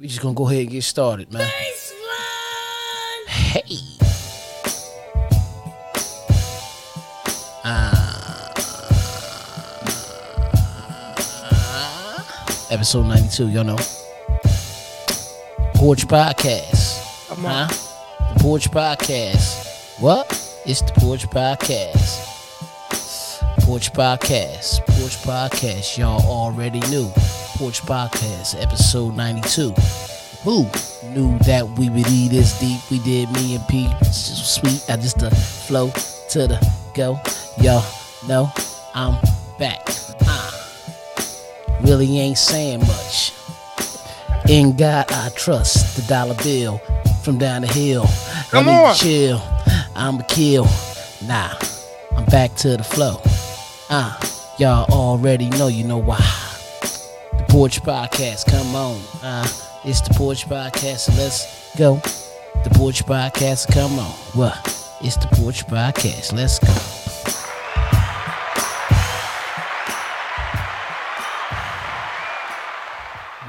We just gonna go ahead and get started, man. Hey. Uh, episode 92, y'all know. Porch Podcast. Come on. Huh? The Porch Podcast. What? It's the Porch Podcast. Porch Podcast. Porch Podcast. Y'all already knew. Porch Podcast, episode 92. Who knew that we would eat this deep? We did me and Pete. It's just sweet. I just the flow to the go. Y'all know I'm back. Uh, really ain't saying much. In God I trust. The dollar bill from down the hill. Come need on. chill. I'm a kill. Nah, I'm back to the flow. Uh, y'all already know. You know why. Porch Podcast, come on. Uh, it's the Porch Podcast, let's go. The Porch Podcast, come on. What? It's the Porch Podcast, let's go.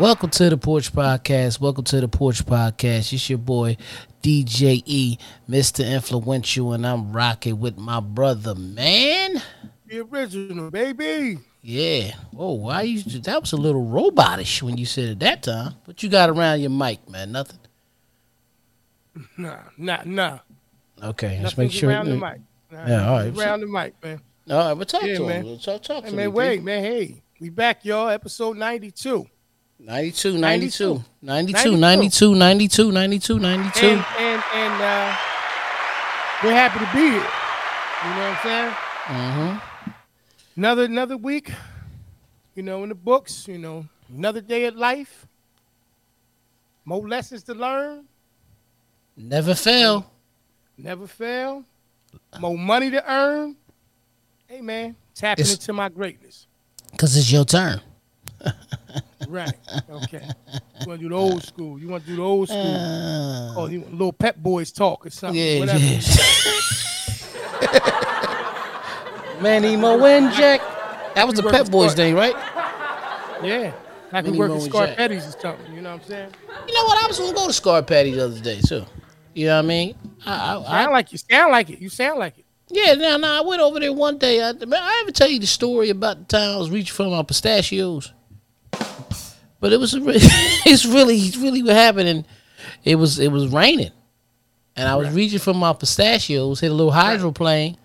Welcome to the Porch Podcast. Welcome to the Porch Podcast. It's your boy DJ E, Mr. Influential, and I'm rocking with my brother, man. The original, baby. Yeah. Oh, why you? That was a little robotish when you said it that time. What you got around your mic, man? Nothing. Nah, nah, nah. Okay, let's make sure. around the mic. Nah, Yeah, all right. Around the mic, man. All right, but talk Yeah, to man. him. Talk, talk Hey, to man, me. wait, man. Hey, we back, y'all. Episode 92. 92, 92, 92, 92. 92, 92, 92, 92. And, and, and uh, we're happy to be here. You know what I'm saying? Mm-hmm. Another another week, you know, in the books, you know, another day of life. More lessons to learn. Never fail. Never fail. More money to earn. Hey, man, tapping It's- into my greatness. Because it's your turn. Right. Okay. You want to do the old school. You want to do the old school. Uh, oh, you want little pep boys talk or something. yeah, whatever. yeah. Manny Moe and Jack. That was the work Pep Boys Scar- thing, right? Yeah. I can Mini work Mo at. Scarpetti's or something. You know what I'm saying? You know what? I was gonna go to Scar Patty the other day too. You know what I mean? I, I, I, Sound like you sound like it. You sound like it. yeah, now, now I went over there one day. I, man, I ever tell you the story about the time I was reaching for my pistachios? But it was re- it's really it's really what happened. And it was it was raining, and I was Right. reaching for my pistachios. Hit a little hydroplane.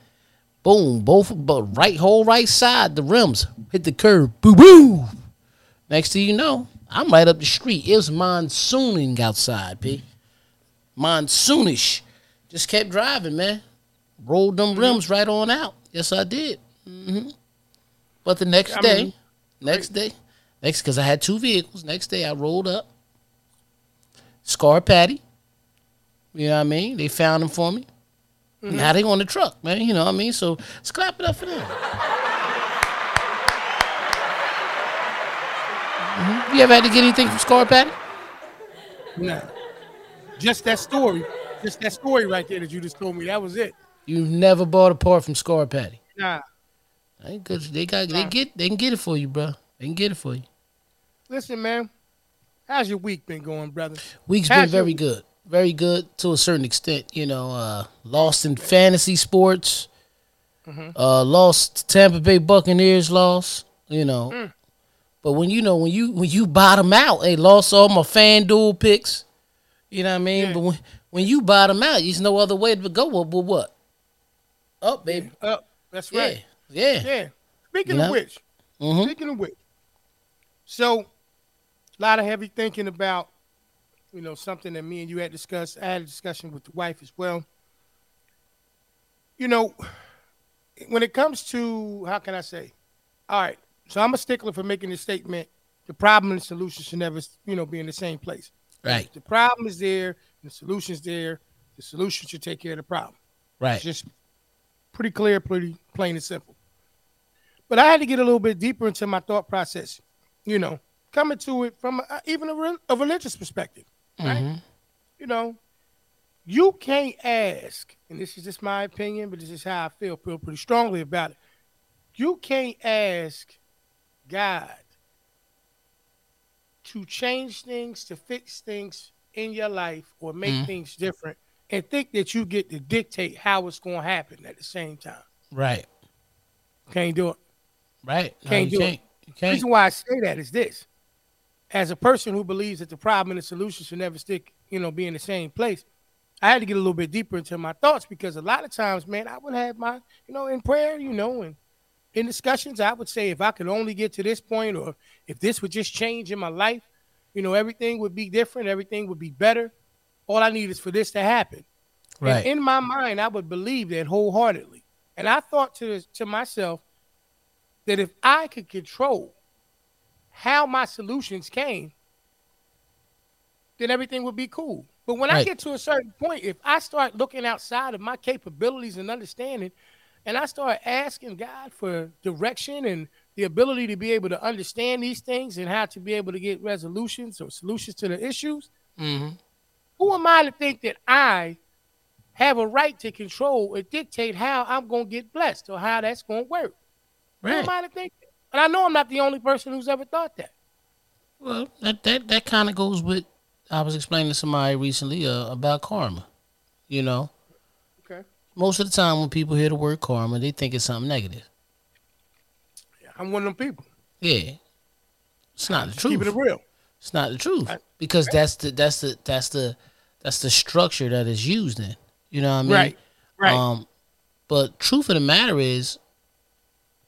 Boom! Both but right whole right side the rims hit the curb. Boo boo. Next thing you know, I'm right up the street. It was monsooning outside, p. Monsoonish. Just kept driving, man. Rolled them rims right on out. Yes, I did. hmm But the next I day, mean, next day, next because I had two vehicles. Next day, I rolled up. Scar Patty. You know what I mean? They found them for me. Now they on the truck, man. You know what I mean? So let's clap it up for them. Mhm. You ever had to get anything from Scar Patty? Nah. Just that story. Just that story right there that you just told me. That was it. You've never bought a part from Scar Patty. Nah. Ain't good. They got. They get. They can get it for you, bro. They can get it for you. Listen, man. How's your week been going, brother? Week's been How's your- very good. Very good to a certain extent. You know, uh, lost in fantasy sports. Uh, lost Tampa Bay Buccaneers. Lost. You know. But when you know when you when you bottom out, they lost all my FanDuel picks. You know what I mean? Yeah. But when when you bottom out, there's no other way to go. But, but what? Up, baby. Uh, that's right. Yeah. Yeah. Speaking You of know? which, Mhm. speaking of which, so a lot of heavy thinking about, you know, something that me and you had discussed. I had a discussion with the wife as well. You know, when it comes to how can I say, all right, so I'm a stickler for making the statement: the problem and the solution should never, you know, be in the same place. Right. The problem is there, the solution's there. The solution should take care of the problem. Right. It's just pretty clear, pretty plain and simple. But I had to get a little bit deeper into my thought process, you know, coming to it from a, even a, re- a religious perspective, right? Mhm. You know, you can't ask, and this is just my opinion, but this is how I feel, feel pretty strongly about it. You can't ask God to change things, to fix things in your life, or make Mhm. things different, and think that you get to dictate how it's going to happen at the same time. Right. Can't do it. Right. No, Can't do it. can't. You The reason why I say that is this: as a person who believes that the problem and the solution should never stick, you know, be in the same place, I had to get a little bit deeper into my thoughts because a lot of times, man, I would have my, you know, in prayer, you know, and in discussions, I would say if I could only get to this point, or if this would just change in my life, you know, everything would be different, everything would be better. All I need is for this to happen. And Right. in my mind, I would believe that wholeheartedly. And I thought to to myself that if I could control how my solutions came, then everything would be cool. But when I get to a certain point, if I start looking outside of my capabilities and understanding, and I start asking God for direction and the ability to be able to understand these things and how to be able to get resolutions or solutions to the issues, hmm who am I to think that I have a right to control or dictate how I'm going to get blessed or how that's going to work? Who am I to think that? And I know I'm not the only person who's ever thought that. Well, that that that kind of goes with I was explaining to somebody recently uh, about karma. You know, Okay. most of the time when people hear the word karma, they think it's something negative. I'm one of them people. Yeah, it's not the truth. Keeping it real. It's not the truth I- because that's the that's the that's the that's the structure that is used in. You know what I mean? Right. Right. Um, but truth of the matter is,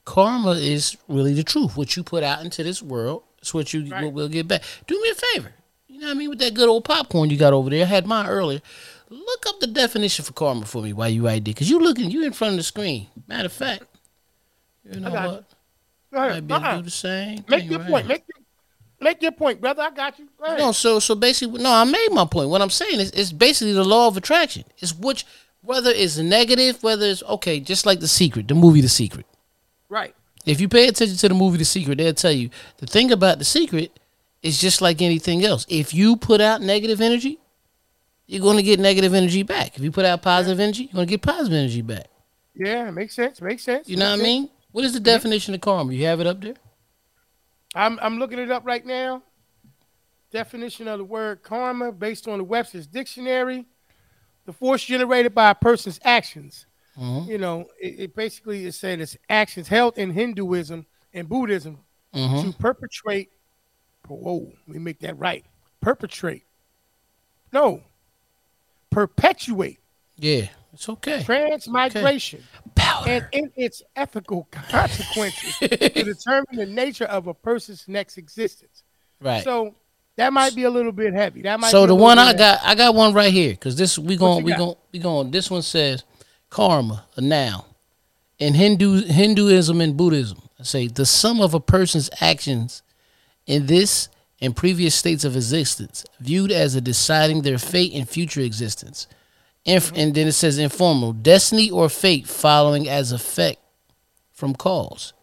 karma is really the truth. What you put out into this world is what you Right. what will get back. Do me a favor. You know what I mean? With that good old popcorn you got over there, I had mine earlier. Look up the definition for karma for me while you right there, cause you looking, you in front of the screen. Matter of fact, you know you. what? Go Might be Uh-uh. do the same. Make your right point. Make your, make your point, brother. I got you. Go. No, so so basically, no, I made my point. What I'm saying is, it's basically the law of attraction. It's which, whether it's negative, whether it's okay, just like The Secret, the movie The Secret. Right. If you pay attention to the movie The Secret, they'll tell you the thing about The Secret is just like anything else. If you put out negative energy, you're going to get negative energy back. If you put out positive energy, you're going to get positive energy back. Yeah, makes sense. Makes sense. You know what makes I mean? What is the definition of karma? You have it up there? I'm I'm looking it up right now. Definition of the word karma based on the Webster's dictionary. The force generated by a person's actions. Mhm. You know, it, it basically is said it's actions held in Hinduism and Buddhism hmm to perpetrate. Whoa, let me make that right. Perpetrate. No. Perpetuate Yeah, it's okay. transmigration and Powder. in its ethical consequences to determine the nature of a person's next existence. Right. So that might be a little bit heavy. That might So the one I heavy. got, I got one right here because this we going we going we going. This one says karma, a noun. In Hindu Hinduism and Buddhism, I say the sum of a person's actions in this and previous states of existence, viewed as a deciding their fate and future existence. Inf-. And then it says informal, destiny or fate following as effect from cause.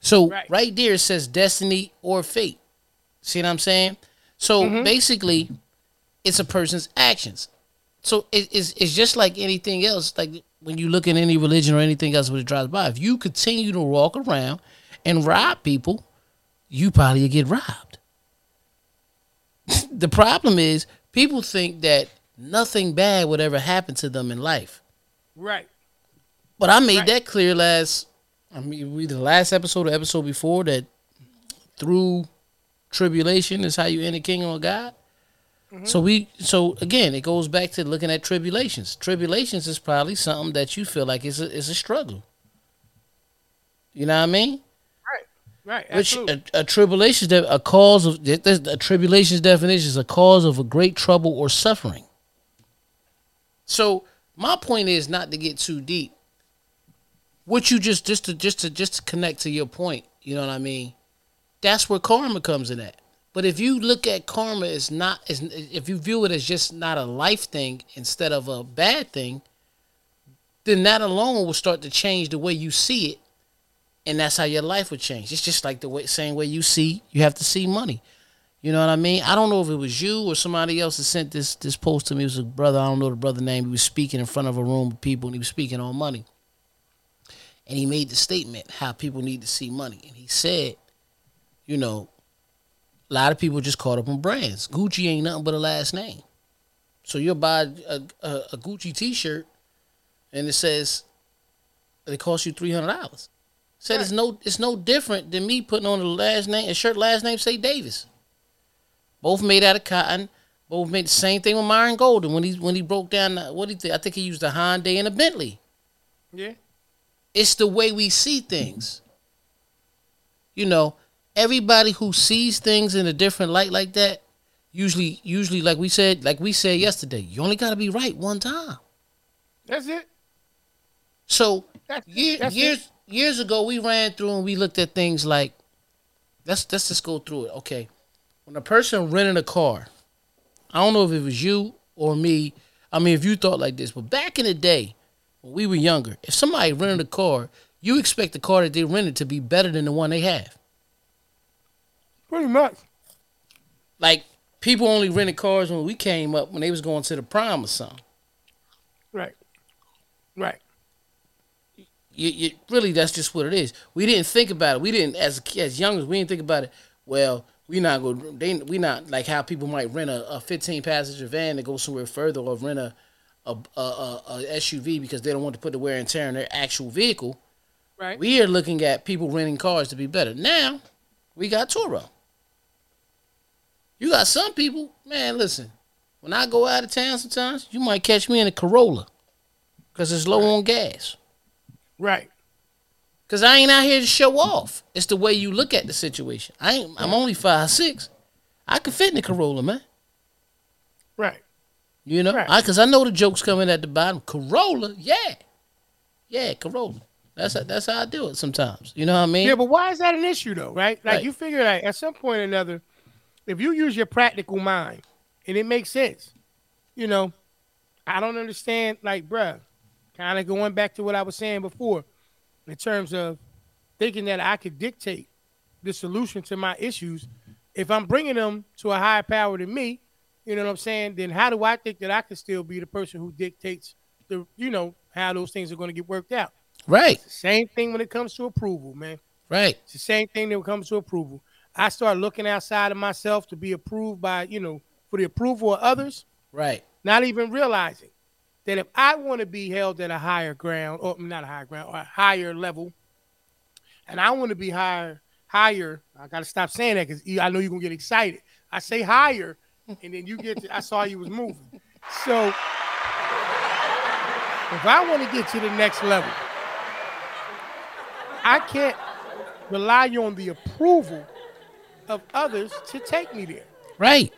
So Right. right there it says destiny or fate. See what I'm saying? So Mm-hmm. basically, it's a person's actions. So it, it's it's just like anything else. Like when you look at any religion or anything else when it drives by, if you continue to walk around and rob people, you probably get robbed. the problem is people think that nothing bad would ever happen to them in life. right. But I made Right. that clear last, I mean, either the last episode or episode before that through tribulation is how you enter the kingdom of God. So we, so again, it goes back to looking at tribulations. Tribulations is probably something that you feel like is a, is a struggle. You know what I mean? Right. Which a, a tribulation, de- a cause of a tribulation's definition is a cause of a great trouble or suffering. So my point is not to get too deep. What you just just to just to just to connect to your point, you know what I mean? That's where karma comes in at. But if you look at karma as not as if you view it as just not a life thing instead of a bad thing, then that alone will start to change the way you see it and that's how your life would change. It's just like the way, same way you see, you have to see money. You know what I mean? I don't know if it was you or somebody else that sent this this post to me. It was a brother. I don't know the brother name. He was speaking in front of a room of people, and he was speaking on money. And he made the statement how people need to see money, and he said, you know, A lot of people just caught up on brands. Gucci ain't nothing but a last name. So you'll buy a, a, a Gucci T-shirt, and it says it costs you three hundred dollars. Said Right. it's no it's no different than me putting on a last name a shirt last name say Davis. Both made out of cotton. Both made the same thing with Myron Golden when he when he broke down the, what he did. I think he used a Hyundai and a Bentley. Yeah. It's the way we see things. You know, everybody who sees things in a different light like that, usually usually like we said, like we said yesterday, you only gotta be right one time. That's it. So That's, year, that's years it. years ago we ran through and we looked at things like let's let's just go through it. Okay. When a person rented a car, I don't know if it was you or me. I mean if you thought like this, but back in the day, when we were younger, if somebody rented a car, you expect the car that they rented to be better than the one they have. Pretty much. Like people only rented cars when we came up when they was going to the prom or something. Right. Right. you, you really that's just what it is. We didn't think about it. We didn't as as young as we didn't think about it. Well, we not go. They we not like how people might rent a, a fifteen passenger van to go somewhere further or rent a a, a, a, a SUV because they don't want to put the wear and tear in their actual vehicle. Right. We are looking at people renting cars to be better. Now we got Turo. You got some people, man. Listen, when I go out of town, sometimes you might catch me in a Corolla because it's low on gas. right. Cause I ain't out here to show off. It's the way you look at the situation. I ain't. I'm only five six. I can fit in a Corolla, man. Right. You know, Right. I cause I know the jokes coming at the bottom. Corolla, yeah, yeah, Corolla. That's that's how I do it sometimes. You know what I mean? Yeah, but why is that an issue though? Right? Like Right. you figure like at some point or another, if you use your practical mind and it makes sense, you know, I don't understand. Like, bruh, kind of going back to what I was saying before, in terms of thinking that I could dictate the solution to my issues. If I'm bringing them to a higher power than me, you know what I'm saying? Then how do I think that I could still be the person who dictates the, you know, how those things are going to get worked out? Right, Same thing when it comes to approval, man. right, It's the same thing that comes to approval. I start looking outside of myself to be approved by, you know, for the approval of others, right, not even realizing that if I want to be held at a higher ground, or not a higher ground, or a higher level, and I want to be higher, higher, I got to stop saying that because I know you're going to get excited. I say higher, and then you get to, I saw you was moving. So if I want to get to the next level, I can't rely on the approval of others to take me there. right.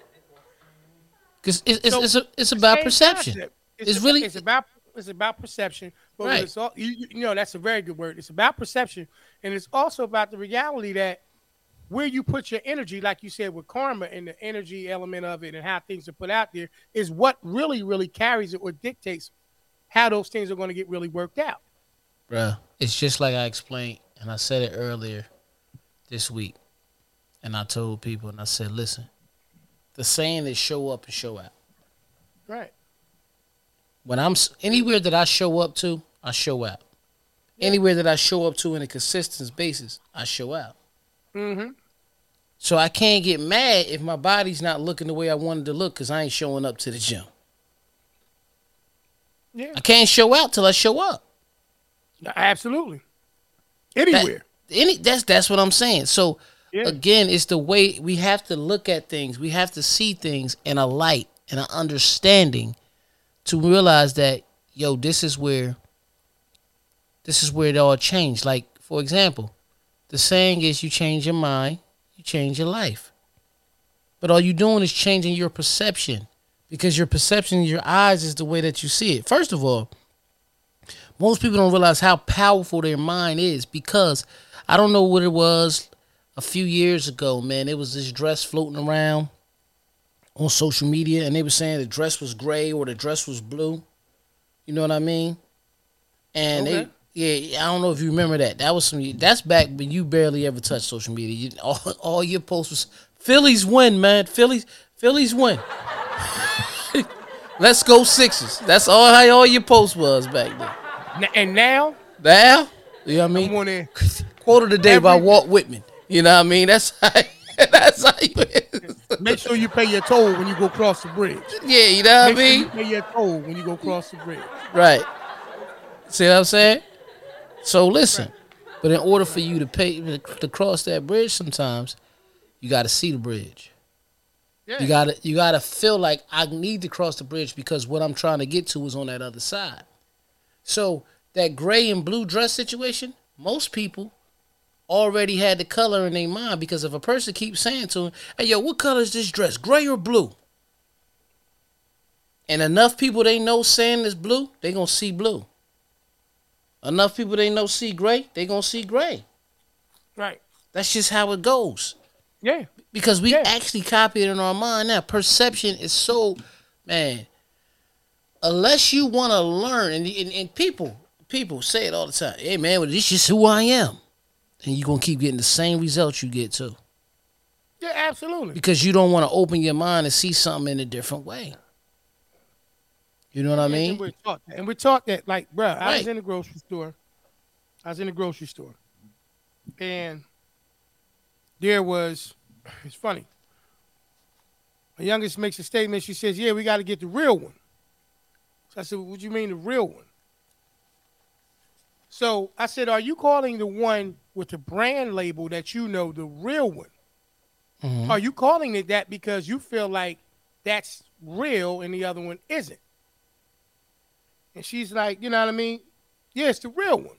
Cause it's it's So, it's, a, it's about perception. concept. It's a- really- it's about it's about perception, but Right. it's all, you, you- you know that's a very good word. It's about perception, and it's also about the reality that where you put your energy, like you said with karma and the energy element of it, and how things are put out there, is what really really carries it or dictates how those things are going to get really worked out. Bruh, it's just like I explained, and I said it earlier this week. And I told people, and I said, listen, the saying is show up and show out. Right. When I'm anywhere that I show up to, I show out. Anywhere that I show up to in a consistent basis, I show out. Mm-hmm. So I can't get mad if my body's not looking the way I wanted to look because I ain't showing up to the gym. Yeah. I can't show out till I show up. Absolutely. Anywhere. Any that's that's what I'm saying. So Yeah. again, it's the way we have to look at things. We have to see things in a light and an understanding to realize that yo, this is where this is where it all changed. Like for example, the saying is you change your mind, you change your life. But all you're doing is changing your perception because your perception in your eyes is the way that you see it. First of all, most people don't realize how powerful their mind is because I don't know what it was a few years ago, man. It was this dress floating around on social media, and they were saying the dress was gray or the dress was blue. You know what I mean? And Okay. they, yeah, I don't know if you remember that. That was some. That's back when you barely ever touched social media. You, all, all your posts was Phillies win, man. Phillies, Phillies win. Let's go Sixers. That's all how all your posts was back then. And now Now, you know what I mean? to Quote of the day by Walt Whitman. You know what I mean? That's how, that's how you Make sure you pay your toll when you go across the bridge. Yeah, you know what I Make sure mean? you pay your toll when you go across the bridge. Right. See what I'm saying? So listen, but in order for you to pay to cross that bridge, sometimes you got to see the bridge. Yeah. You gotta you gotta feel like I need to cross the bridge because what I'm trying to get to is on that other side. So that gray and blue dress situation, most people already had the color in their mind because if a person keeps saying to them, "Hey, yo, what color is this dress? Gray or blue?" And enough people they know saying it's blue, they gonna see blue. Enough people they know see gray, they gonna see gray. Right. That's just how it goes Yeah. because we Yeah. actually copy it in our mind now. Perception is so, man. Unless you want to learn, and, and and people people say it all the time. Hey man, well, this is who I am, and you're gonna keep getting the same results you get too Yeah, absolutely. because you don't want to open your mind and see something in a different way. You know what I mean? And we're taught that. And we're taught that, like, bruh, I was in the grocery store. I was in the grocery store. And there was, it's funny. My youngest makes a statement. She says, Yeah, we got to get the real one. So I said, What do you mean the real one? So I said, Are you calling the one with the brand label that you know the real one? Mhm. Are you calling it that because you feel like that's real and the other one isn't? And she's like, you know what I mean? Yeah, it's the real one.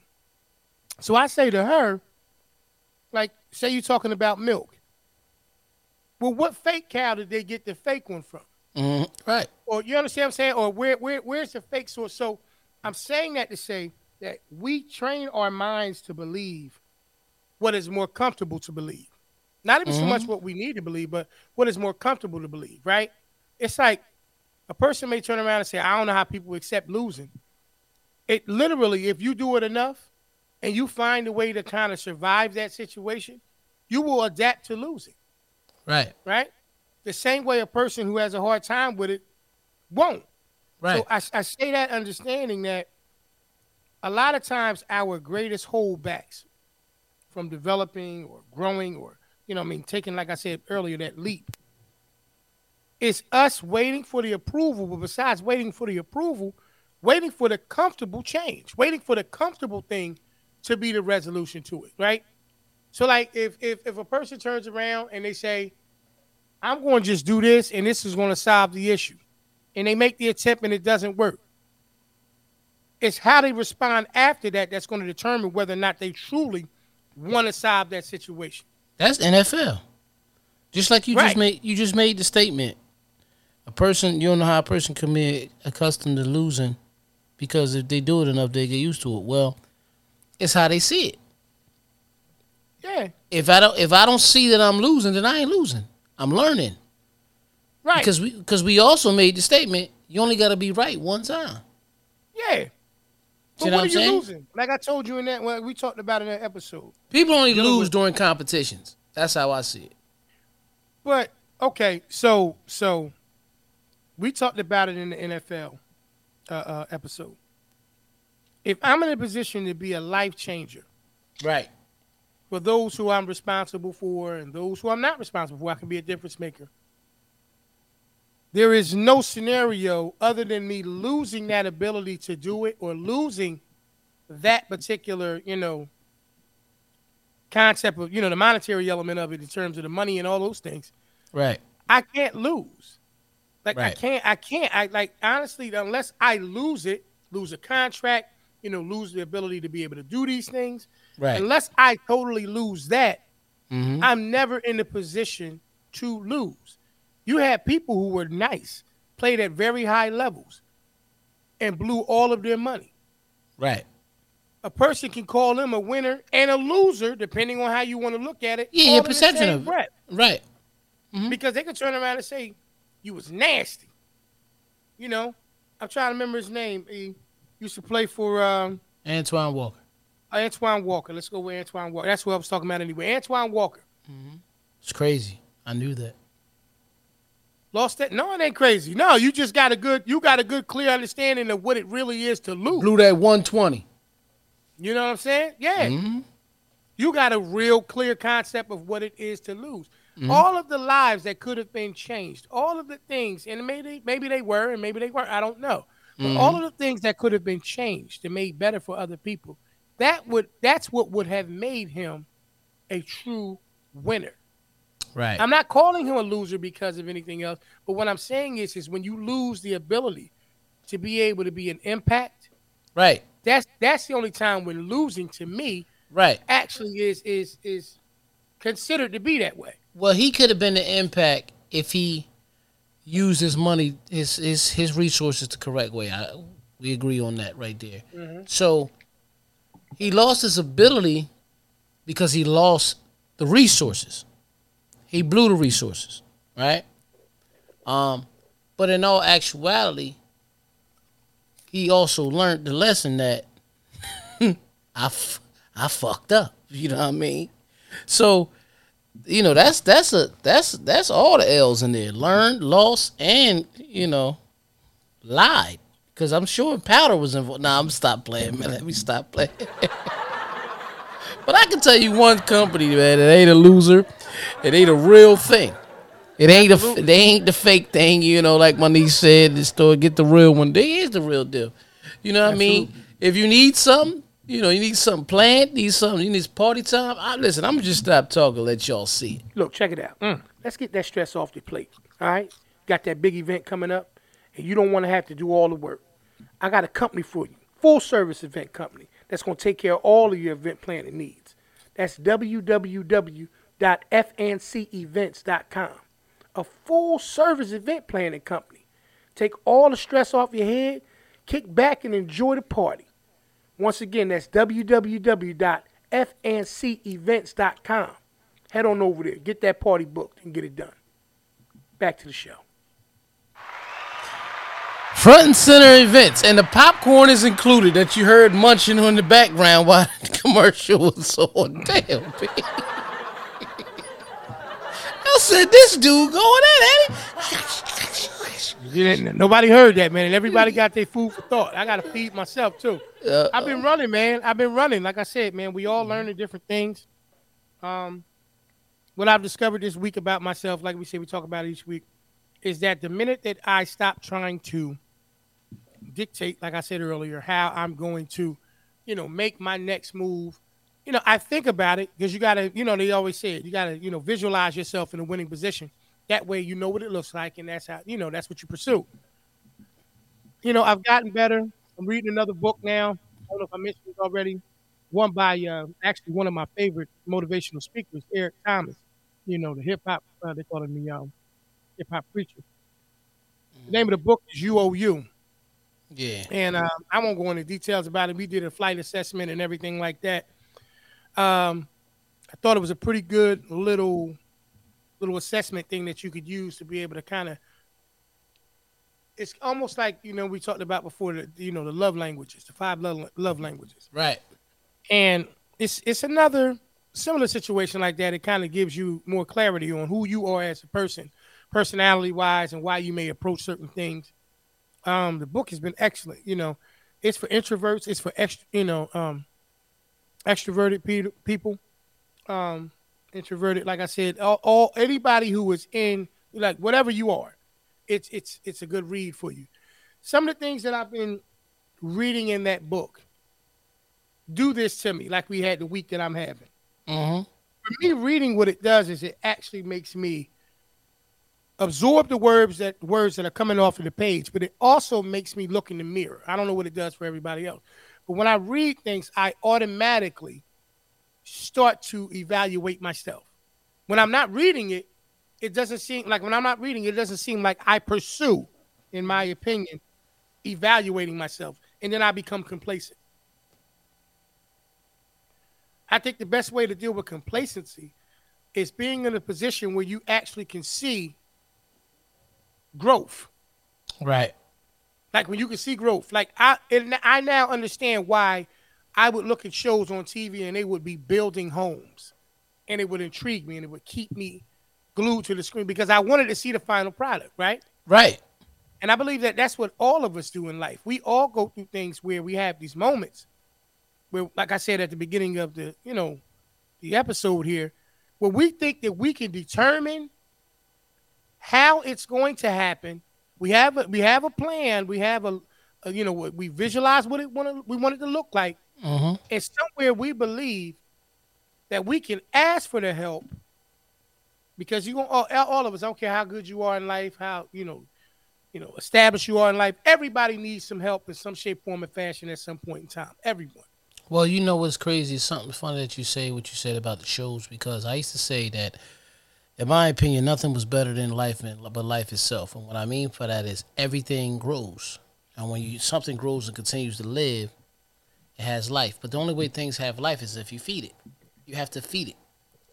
So I say to her, like, say you're talking about milk. Well, what fake cow did they get the fake one from? Mhm. Right. Or you understand what I'm saying? Or where where where's the fake source? So I'm saying that to say that we train our minds to believe what is more comfortable to believe. Not even so mm-hmm. much what we need to believe, but what is more comfortable to believe, right? It's like a person may turn around and say, I don't know how people accept losing. It literally, if you do it enough and you find a way to kind of survive that situation, you will adapt to losing Right. right? The same way a person who has a hard time with it won't. Right. So I, I say that understanding that a lot of times our greatest holdbacks from developing or growing or, you know, I mean, taking, like I said earlier, that leap is us waiting for the approval. But besides waiting for the approval, waiting for the comfortable change, waiting for the comfortable thing to be the resolution to it, right? So like if if if a person turns around and they say, I'm going to just do this and this is going to solve the issue. And they make the attempt and it doesn't work. It's how they respond after that that's going to determine whether or not they truly want to solve that situation. That's NFL. Just like you Right. just made you just made the statement. A person you don't know how a person can be accustomed to losing because if they do it enough they get used to it. Well, it's how they see it. Yeah. If I don't if I don't see that I'm losing, then I ain't losing. I'm learning. Right. Because we because we also made the statement, you only gotta be right one time. yeah. But See what are you losing? Like I told you in that well, we talked about in that episode. People only Dealing lose during competitions. That's how I see it. But okay, so so we talked about it in the NFL uh, uh, episode. If I'm in a position to be a life changer Right. for those who I'm responsible for and those who I'm not responsible for, I can be a difference maker. There is no scenario other than me losing that ability to do it or losing that particular, you know, concept of, you know, the monetary element of it in terms of the money and all those things. Right. I can't lose. Like I can't, I can't. I like honestly, unless I lose it, lose a contract, you know, lose the ability to be able to do these things. Right. Unless I totally lose that, hmm I'm never in the position to lose. You had people who were nice, played at very high levels, and blew all of their money. Right. A person can call them a winner and a loser, depending on how you want to look at it. Yeah, your perception of it. breath. Right. Mm-hmm. because they could turn around and say you was nasty. You know, I'm trying to remember his name. He used to play for um, Antoine Walker. Uh, Antoine Walker. Let's go with Antoine Walker. That's what I was talking about anyway. Antoine Walker mm-hmm. It's crazy. I knew that. Lost that. No, it ain't crazy. No, you just got a good, you got a good, clear understanding of what it really is to lose. Blew that 120. You know what I'm saying? Yeah. hmm You got a real clear concept of what it is to lose. Mm-hmm. All of the lives that could have been changed, all of the things, and maybe maybe they were, and maybe they weren't. I don't know. But mm-hmm. all of the things that could have been changed and made better for other people, that would that's what would have made him a true winner. Right. I'm not calling him a loser because of anything else, but what I'm saying is is when you lose the ability to be able to be an impact, right. That's that's the only time when losing to me, right, actually is is is considered to be that way. Well, he could have been an impact if he used his money, his his his resources the correct way. I, we agree on that right there. Mm-hmm. So he lost his ability because he lost the resources. He blew the resources, right? Um, but in all actuality, he also learned the lesson that I, f- I fucked up. You know what I mean? So, you know, that's that's a that's that's all the L's in there. Learned, lost, and you know, lied. Cause I'm sure powder was involved. Nah, I'm stop playing, man. Let me stop playing. but I can tell you one company, man, that ain't a loser. It ain't a real thing. It ain't a they ain't the fake thing, you know, like my niece said, the store get the real one. They is the real deal. You know what Absolutely. I mean? If you need something, you know, you need something planned, need something, you need party time. I, listen, I'm gonna just stop talking, let y'all see it. Look, check it out. Mm. Let's get that stress off the plate. All right, got that big event coming up, and you don't want to have to do all the work. I got a company for you, full service event company that's gonna take care of all of your event planning needs. That's www.fncevents.com. A full service event planning company. Take all the stress off your head, kick back and enjoy the party. Once again, that's www.fncevents.com. Head on over there, get that party booked, and get it done. Back to the show. Front and center events, and the popcorn is included that you heard munching on the background while the commercial was on. Damn, baby. I said, this dude going at it. Nobody heard that, man. And everybody got their food for thought. I got to feed myself, too. Uh, I've been running, man. I've been running. Like I said, man, we all learning different things. Um, what I've discovered this week about myself, like we say, we talk about each week, is that the minute that I stop trying to dictate, like I said earlier, how I'm going to, you know, make my next move. You know, I think about it because you got to, you know, they always say it, you got to, you know, visualize yourself in a winning position. That way, you know what it looks like, and that's how, you know, that's what you pursue. You know, I've gotten better. I'm reading another book now. I don't know if I mentioned it already. One by uh, actually one of my favorite motivational speakers, Eric Thomas. You know, the hip hop, uh, they call him the um, hip hop preacher. The name of the book is UOU. Yeah. And um, I won't go into details about it. We did a flight assessment and everything like that. Um, I thought it was a pretty good little little assessment thing that you could use to be able to kind of it's almost like you know we talked about before the you know the love languages the five love, love languages right and it's it's another similar situation like that it kind of gives you more clarity on who you are as a person personality wise and why you may approach certain things um, the book has been excellent. You know, it's for introverts. It's for extra, you know, um, extroverted pe- people. Um, introverted, like I said, all, all anybody who is in like whatever you are, it's it's it's a good read for you. Some of the things that I've been reading in that book do this to me, like we had the week that I'm having. Mm-hmm. For me, reading what it does is it actually makes me absorb the words that words that are coming off of the page, but it also makes me look in the mirror. I don't know what it does for everybody else. But when I read things, I automatically start to evaluate myself. When I'm not reading it, it doesn't seem like when I'm not reading it, doesn't seem like I pursue, in my opinion, evaluating myself. And then I become complacent. I think the best way to deal with complacency is being in a position where you actually can see growth. Right. Like when you can see growth. Like I and I now understand why I would look at shows on TV and they would be building homes. And it would intrigue me and it would keep me glued to the screen because I wanted to see the final product, right? Right. And I believe that that's what all of us do in life. We all go through things where we have these moments where like I said at the beginning of the, you know, the episode here, where we think that we can determine how it's going to happen. We have a, we have a plan. We have a, a you know we visualize what it want we want it to look like, Mm-hmm. and somewhere we believe that we can ask for the help because you all, all of us. I don't care how good you are in life, how you know, you know, established you are in life. Everybody needs some help in some shape, form, and fashion at some point in time. Everyone. Well, you know what's crazy? Something funny that you say what you said about the shows because I used to say that, in my opinion, nothing was better than life but life itself. And what I mean for that is everything grows, and when you something grows and continues to live, it has life. But the only way things have life is if you feed it. You have to feed it.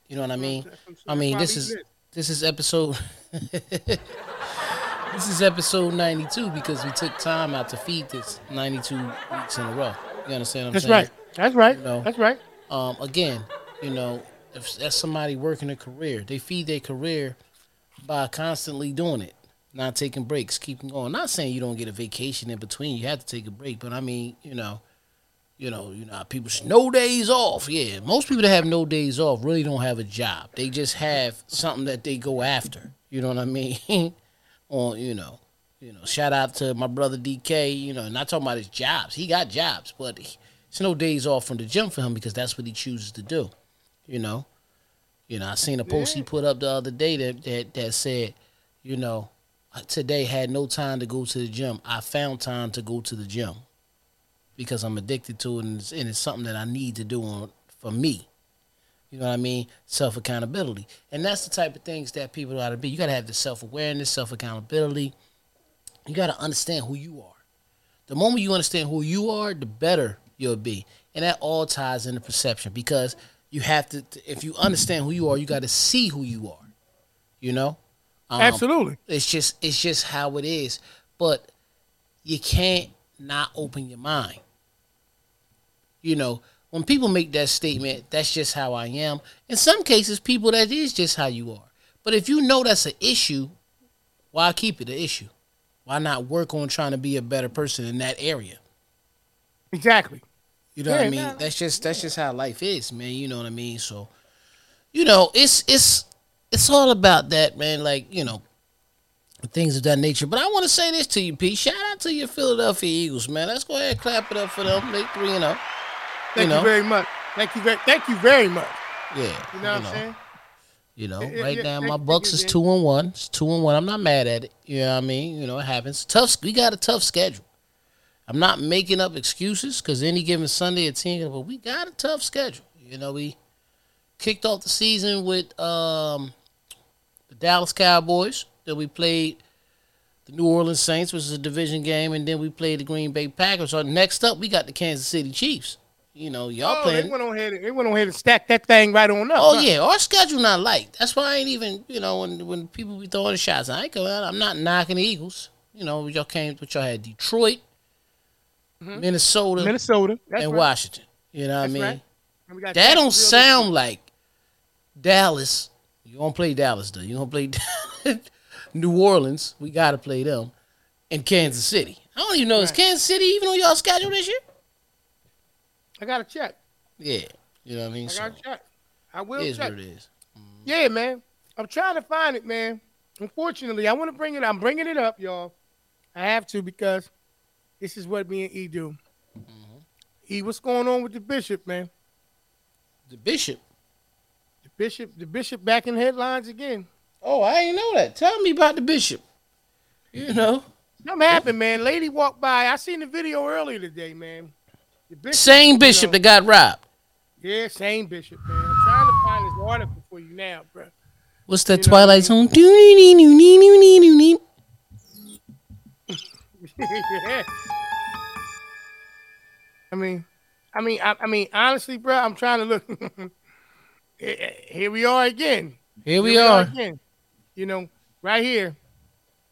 You know what I mean? I mean, this is this is episode. this is episode ninety two because we took time out to feed this ninety two weeks in a row. You understand what I'm That's saying? right. That's right. You know. That's right. um, again, you know, if that's somebody working a career, they feed their career by constantly doing it, not taking breaks, keeping going. Not saying you don't get a vacation in between, you have to take a break, but I mean, you know, you know, you know, people no days off. Yeah, most people that have no days off really don't have a job. They just have something that they go after. You know what I mean? On you know, you know, shout out to my brother DK. You know, not talking about his jobs. He got jobs, but he, it's no days off from the gym for him because that's what he chooses to do. You know, you know. I seen a post he put up the other day that that that said, you know, today had no time to go to the gym. I found time to go to the gym because I'm addicted to it and it's, and it's something that I need to do on, for me. You know what I mean? Self accountability. And that's the type of things that people got to be. You got to have the self awareness, self accountability. You got to understand who you are. The moment you understand who you are, the better you'll be. And that all ties into perception because you have to, if you understand who you are, you got to see who you are. You know? Um, Absolutely. it's just it's just how it is. But you can't not open your mind. You know, when people make that statement, that's just how I am. In some cases, people that is just how you are. But if you know that's an issue, why keep it an issue? Why not work on trying to be a better person in that area? Exactly. You know what I mean? nah, That's just that's just how life is, man. You know what I mean? So, you know, it's it's it's all about that, man. Like you know, things of that nature. But I want to say this to you, Pete. Shout out to your Philadelphia Eagles, man. Let's go ahead and clap it up for them. They three and oh, zero. Thank you, know. very much. Thank you very. Thank you very much. Yeah, You know what I'm saying? You know, Yeah, right yeah, now my you, Bucks is two and one. It's two and one. I'm not mad at it. You know what I mean? You know, it happens. Tough. We got a tough schedule. I'm not making up excuses because any given Sunday at ten, but we got a tough schedule. You know, we kicked off the season with um, the Dallas Cowboys. Then we played the New Orleans Saints, which is a division game, and then we played the Green Bay Packers. So next up, we got the Kansas City Chiefs. You know, y'all Oh, playing. they went on ahead. and- They went on ahead and stacked that thing right on up. Oh huh? yeah, our schedule not light. That's why I ain't even you know when when people be throwing shots, I ain't going. I'm not knocking the Eagles. You know, y'all came, but y'all had Detroit, Mm-hmm. Minnesota, Minnesota. That's and right. Washington. You know what I mean? right. And we got That don't Jacksonville. sound like Dallas. You don't play Dallas though? You don't play New Orleans? We gotta play them, and Kansas City. I don't even know is Kansas City even on y'all schedule this year? I got to check. Yeah, you know what I mean. I got to check. I will it is check. what it is. Yeah, man. I'm trying to find it, man. Unfortunately, I want to bring it. I'm bringing it up, y'all. I have to because this is what me and E do. Mm-hmm. E, what's going on with the bishop, man? The Bishop. The bishop, the bishop back in headlines again. Oh, I ain't know that. Tell me about the Bishop. You know. Something happened, man. Lady walked by. I seen the video earlier today, man. The bishop, Same you bishop know- that got robbed. Yeah, same bishop, man. I'm trying to find this article for you now, bro. What's that You know what I Twilight Zone? yeah. I mean, I mean, I, I mean, honestly, bro, I'm trying to look. Here- we are again. Here we Here are. again. You know, right here.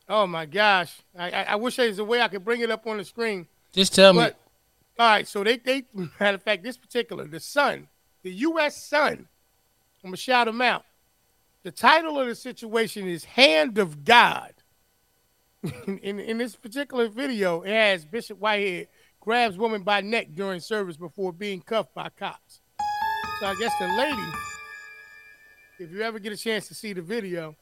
Oh my gosh! I, I, I wish there was a way I could bring it up on the screen. Just tell me. All right, so they they matter of fact, this particular the Sun, the U.S. Sun. I'm gonna shout them out. The title of the situation is "Hand of God." In, in in this particular video, it has Bishop Whitehead grabs woman by neck during service before being cuffed by cops. So I guess the lady if you ever get a chance to see the video,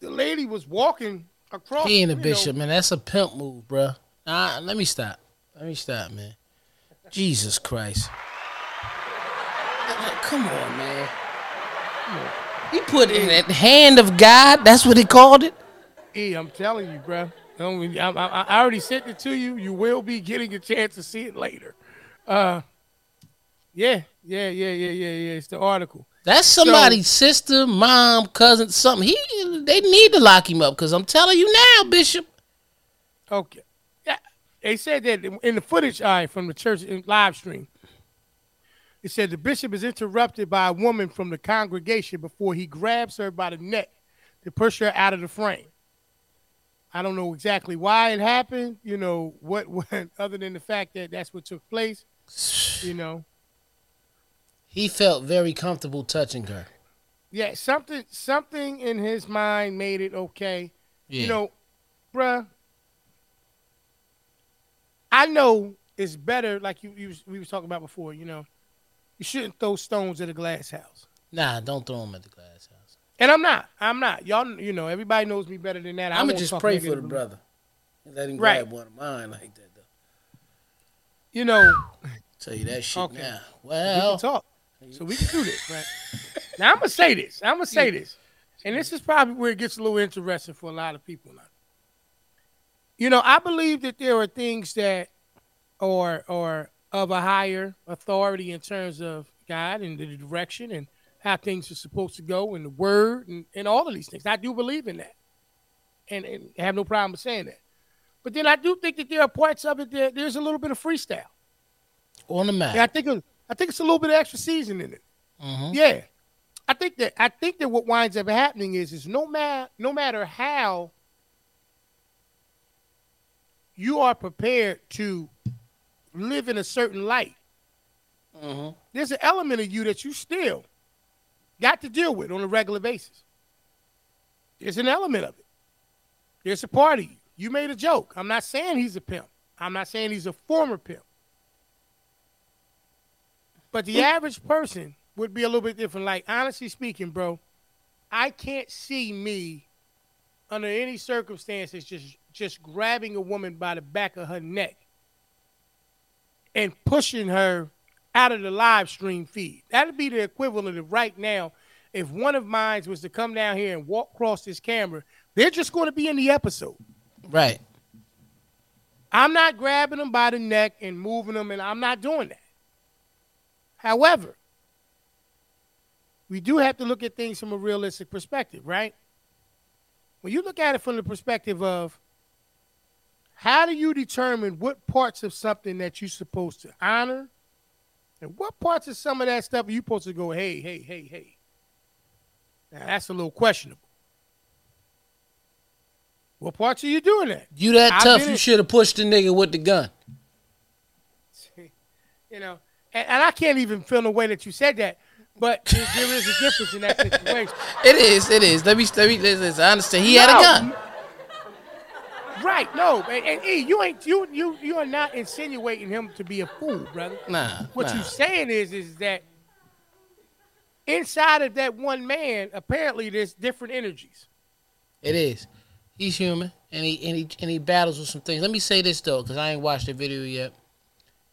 the lady was walking across. He ain't a you know, bishop, man. That's a pimp move, bro. Nah, let me stop. Let me stop, man. Jesus Christ. Come on, man. Come on. He put in that hand of God. That's what he called it. E, I'm telling you, bro. I, I, I already sent it to you. You will be getting a chance to see it later. Uh, yeah, yeah, yeah, yeah, yeah, yeah. It's the article. That's somebody's so, sister, mom, cousin, something. He, they need to lock him up because I'm telling you now, Bishop. Okay. Yeah, they said that in the footage, all right, from the church live stream. It said the bishop is interrupted by a woman from the congregation before he grabs her by the neck to push her out of the frame. I don't know exactly why it happened, you know, what, what other than the fact that that's what took place, you know. He felt very comfortable touching her. Yeah, something something in his mind made it okay. Yeah. You know, bruh, I know it's better, like you, you we was talking about before, you know, you shouldn't throw stones at a glass house. Nah, don't throw them at the glass house. And I'm not. I'm not. Y'all, you know, everybody knows me better than that. I'm gonna just pray for the brother. Let him right. grab one of mine like that, though. You know. Tell you that shit okay. now. Well, we can talk. So we can do this, right? now I'm gonna say this. I'm gonna say this, and this is probably where it gets a little interesting for a lot of people now. You know, I believe that there are things that are are of a higher authority in terms of God and the direction and how things are supposed to go and the word and, and all of these things. I do believe in that. And, and have no problem with saying that. But then I do think that there are parts of it that there's a little bit of freestyle. On the map. Yeah, I think I think it's a little bit of extra season in it. Mm-hmm. Yeah. I think that I think that what winds up happening is is no matter no matter how you are prepared to live in a certain light. Mm-hmm. There's an element of you that you still got to deal with on a regular basis. There's an element of it. There's a part of you. You made a joke. I'm not saying he's a pimp. I'm not saying he's a former pimp. But the average person would be a little bit different. Like, honestly speaking, bro, I can't see me under any circumstances just just grabbing a woman by the back of her neck and pushing her out of the live stream feed. That'd be the equivalent of right now if one of mine was to come down here and walk across this camera, they're just going to be in the episode. Right. I'm not grabbing them by the neck and moving them, and I'm not doing that. However, we do have to look at things from a realistic perspective, right? When you look at it from the perspective of how do you determine what parts of something that you're supposed to honor and what parts of some of that stuff are you supposed to go, hey, hey, hey, hey? Now that's a little questionable. What parts are you doing that? You that I've tough, you should have pushed the nigga with the gun. You know, and, and, I can't even feel the way that you said that, but there, there is a difference in that situation. it is, it is. Let me, let me, listen, I understand. He no, had a gun. Right, no, and, and E, you ain't you you you are not insinuating him to be a fool, brother. Nah. What nah. you saying is is that inside of that one man, apparently there's different energies. It is. He's human, and he and he and he battles with some things. Let me say this though, because I ain't watched the video yet.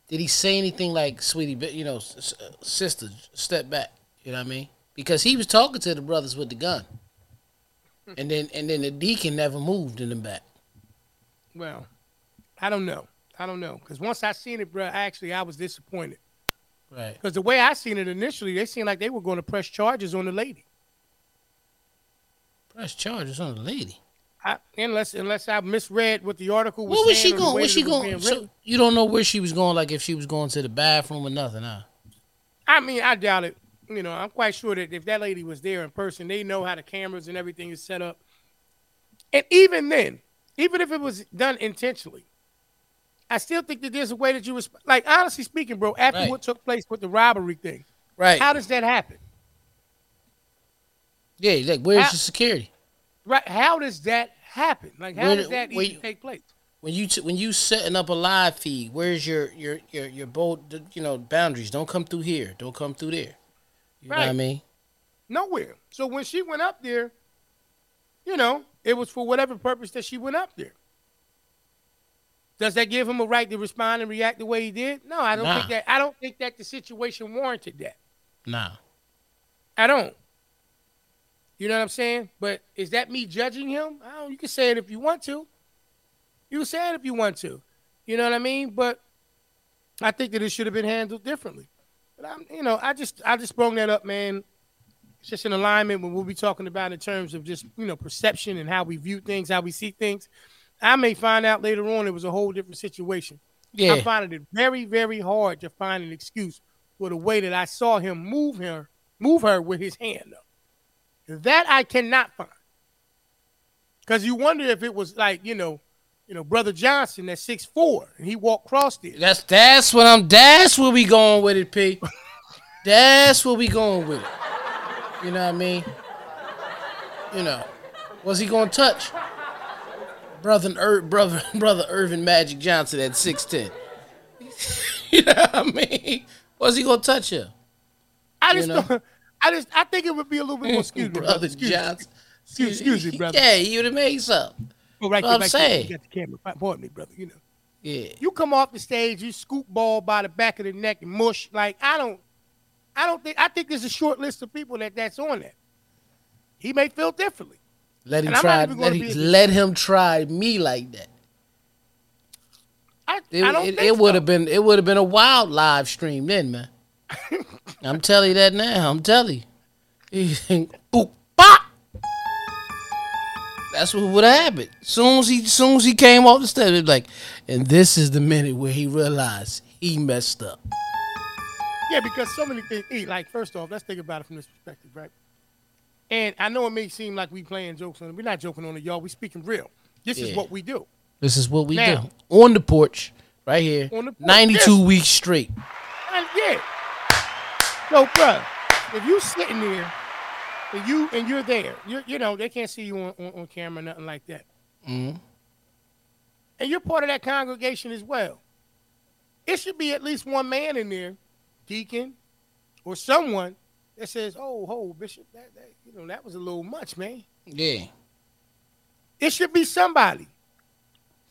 Did he say anything like, "Sweetie, you know, sister, step back"? You know what I mean? Because he was talking to the brothers with the gun, and then and then the deacon never moved in the back. Well, I don't know. I don't know because once I seen it, bro, actually I was disappointed. Right. Because the way I seen it initially, they seemed like they were going to press charges on the lady. Press charges on the lady. I, unless unless I misread what the article was. Where was she going? Where she going? So you don't know where she was going? Like if she was going to the bathroom or nothing, huh? I mean, I doubt it. You know, I'm quite sure that if that lady was there in person, they know how the cameras and everything is set up. And even then, even if it was done intentionally, I still think that there's a way that you was like honestly speaking, bro. After right. what took place with the robbery thing, right? How does that happen? Yeah, like where's the security? Right? How does that happen? Like how Where, does that even take place? When you t- when you setting up a live feed, where's your your your your bold you know boundaries? Don't come through here. Don't come through there. You right. know what I mean? Nowhere. So when she went up there, you know, it was for whatever purpose that she went up there. Does that give him a right to respond and react the way he did? No, I don't Nah. think that. I don't think that the situation warranted that. Nah. I don't. You know what I'm saying? But is that me judging him? I don't. You can say it if you want to. You can say it if you want to. You know what I mean? But I think that it should have been handled differently. But I'm, you know, I just, I just sprung that up, man. It's just an alignment when we'll be talking about in terms of just, you know, perception and how we view things, how we see things. I may find out later on it was a whole different situation. Yeah. I'm finding it very, very hard to find an excuse for the way that I saw him move her, move her with his hand up. That I cannot find. Cause you wonder if it was like, you know, you know, Brother Johnson at six four and he walked across there. That's that's what I'm. That's where we going with it, P. That's where we going with it. You know what I mean? You know, was he gonna touch brother Ir- brother brother Earvin Magic Johnson at six ten? you know what I mean? Was he gonna touch him, I just know? I just I think it would be a little bit more excuse me, brother Excuse. Johnson? Excuse, excuse me, brother. Yeah, he would have made something. Well, right there, I'm right there. saying. You got the camera. Pardon me, brother. You know. Yeah, You come off the stage, you scoop ball by the back of the neck and mush. Like I don't, I don't think. I think there's a short list of people that that's on that. He may feel differently. let him try. Let, he, be able to- let him try me like that. I, It, I don't it, think it would have been it would have been a wild live stream then, man. I'm telling you that now. I'm telling you. Oop, bop. That's what would have happened. Soon as he soon as he came off the stage, it was like, and this is the minute where he realized he messed up. Yeah, because so many things. eh, Like first off, let's think about it from this perspective, right? And I know it may seem like we playing jokes on it. We're not joking on it, y'all. We speaking real. This is what we do. This is what we Now. do on the porch, right here, On the porch, 92 yes. weeks straight. And yeah. So, bruh, if you sitting there and you and you're there, you you know they can't see you on, on, on camera, nothing like that, Mhm. and you're part of that congregation as well. It should be at least one man in there, deacon, or someone that says, "Oh, ho, bishop, that, that you know that was a little much, man." Yeah, It should be somebody.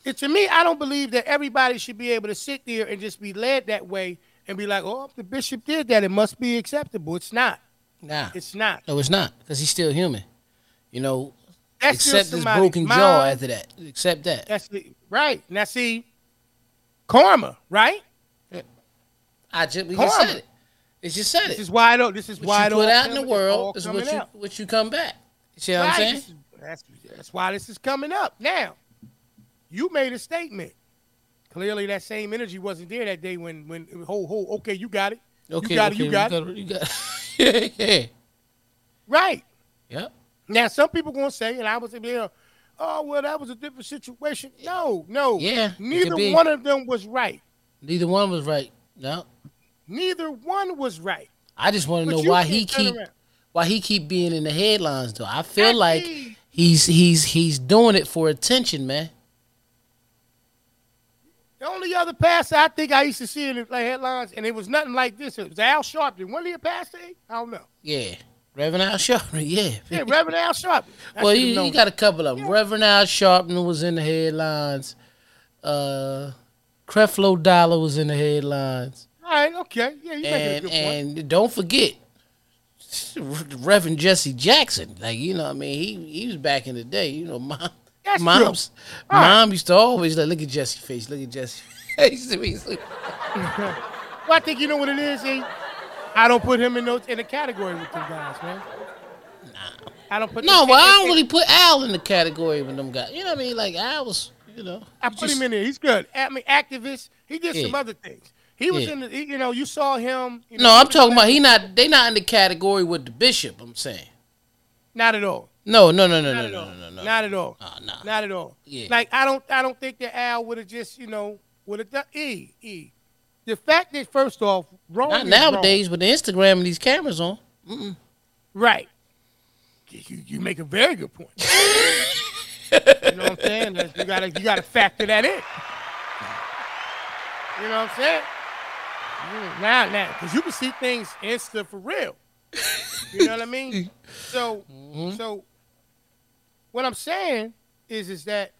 And to me, I don't believe that everybody should be able to sit there and just be led that way and be like, "Oh, if the bishop did that, it must be acceptable." It's not. nah, It's not. no, it's not because he's still human. You know, That's accept his broken jaw after that. Accept that. That's the, right. Now see, karma, right? I just we just said it. It's just said it. This is why I don't. This is what why I you don't. put out in the world is what you out. what you come back. You see what Right, I'm saying? is- That's, that's why this is coming up. Now, you made a statement. Clearly, that same energy wasn't there that day when when ho ho. Okay, you got it. Okay, you got okay, it. You got it. You got it. yeah. Right. Yep. Now, some people gonna say, and I was saying, yeah, oh well, that was a different situation. No, no. Yeah, Neither one of them was right. Neither one was right. No. Neither one was right. I just want to know why he keep around. why he keep being in the headlines though. I feel like he's he's he's doing it for attention, man. The only other pastor I think I used to see in the headlines, and it was nothing like this. It was Al Sharpton. Wasn't he a pastor? I don't know. Yeah. Reverend Al Sharpton, yeah. Yeah, Reverend Al Sharpton. I well, you, you got a couple of them. Reverend Al Sharpton was in the headlines. Uh, Creflo Dollar was in the headlines. All right, okay. Yeah, you make a and and don't forget Reverend Jesse Jackson. Like you know, what I mean, he he was back in the day. You know, mom, That's moms. All right. mom used to always like, look at Jesse face, look at Jesse face. Well, I think you know what it is. I don't put him in those in a category with them guys, man. Nah. I don't put. No, but I don't really put Al in the category with them guys. You know what I mean? Like Al was, you know, I put just- him in there. He's good. I mean, activist. He did some other things. He was Yeah. in the. he- You know, you saw him. You know, No, I'm talking about the- he not. They not in the category with the bishop. I'm saying. Not at all. No, no, no, no, Not no, no, no, no, no. Not at all. Oh, nah. Not at all. Yeah. Like I don't. I don't think that Al would have just. You know, would have done. E E. The fact that first off, wrong. Not is nowadays with the Instagram and these cameras on. wrong. Right. You, you make a very good point. you know what I'm saying? You gotta you gotta factor that in. You know what I'm saying? Mm, Now, now, because you can see things insta for real. You know what I mean? So, so what I'm saying is, is that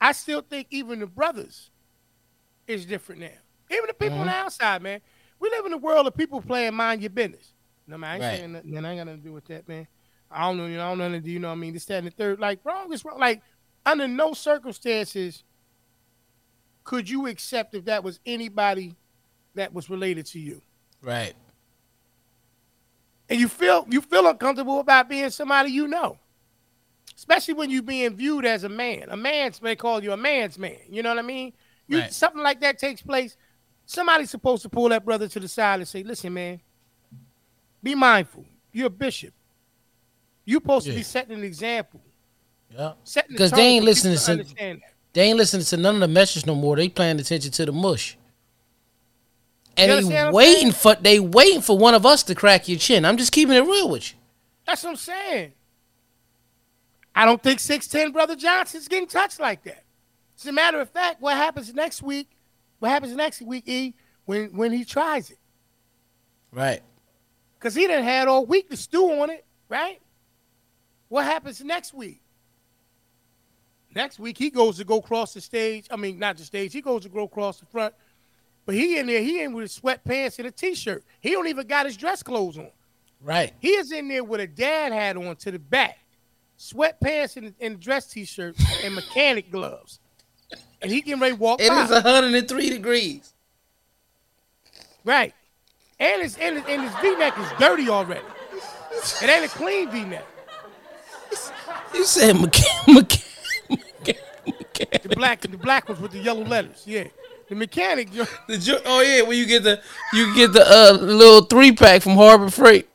I still think even the brothers is different now. Even the people on the outside, man. We live in a world of people playing mind your business. No man, I ain't Right. saying nothing. Man, I ain't got nothing to do with that, man. I don't know. You know, I don't know do. You know what I mean? This, that, and the third. Like wrong is wrong. Like under no circumstances could you accept if that was anybody that was related to you, Right. and you feel you feel uncomfortable about being somebody you know, especially when you're being viewed as a man. A man's may call you a man's man. You know what I mean? You Right. something like that takes place. Somebody's supposed to pull that brother to the side and say, "Listen, man, be mindful. You're a bishop. You're supposed to be setting an example, Yeah. setting the Because they ain't listening to- They ain't listening to none of the message no more. They paying attention to the mush. And they understand what I'm waiting for they waiting for one of us to crack your chin. I'm just keeping it real with you. That's what I'm saying. I don't think 6'10 Brother Johnson's getting touched like that. As a matter of fact, what happens next week, what happens next week, E, when, when he tries it? Right. Because he done had all week to stew on it, right? What happens next week? Next week, he goes to go across the stage. I mean, not the stage. He goes to go across the front. But he in there, he in with his sweatpants and a t-shirt. He don't even got his dress clothes on. Right. He is in there with a dad hat on to the back, sweatpants and, and dress t-shirt and mechanic gloves. And he can ready walk It by. is 103 degrees. right. And his, and his, and his V-neck is dirty already. It ain't a clean V-neck. You said mechanic. Mecha- mecha- The black the black ones with the yellow letters. Yeah. The mechanic, The jo- oh yeah, when you get the you get the uh, little three pack from Harbor Freight.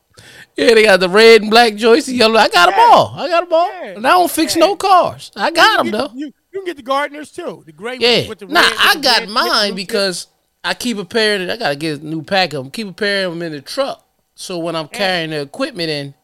Yeah, they got the red and black joints, the yellow. I got them all. I got them all. Yeah. And I don't fix no cars. I got them though. You, you can get the gardeners too. The gray Yeah. with the Nah, red, I got red mine because I keep a pair of. I gotta get a new pack of them. Keep a pair of them in the truck, so when I'm carrying the equipment in,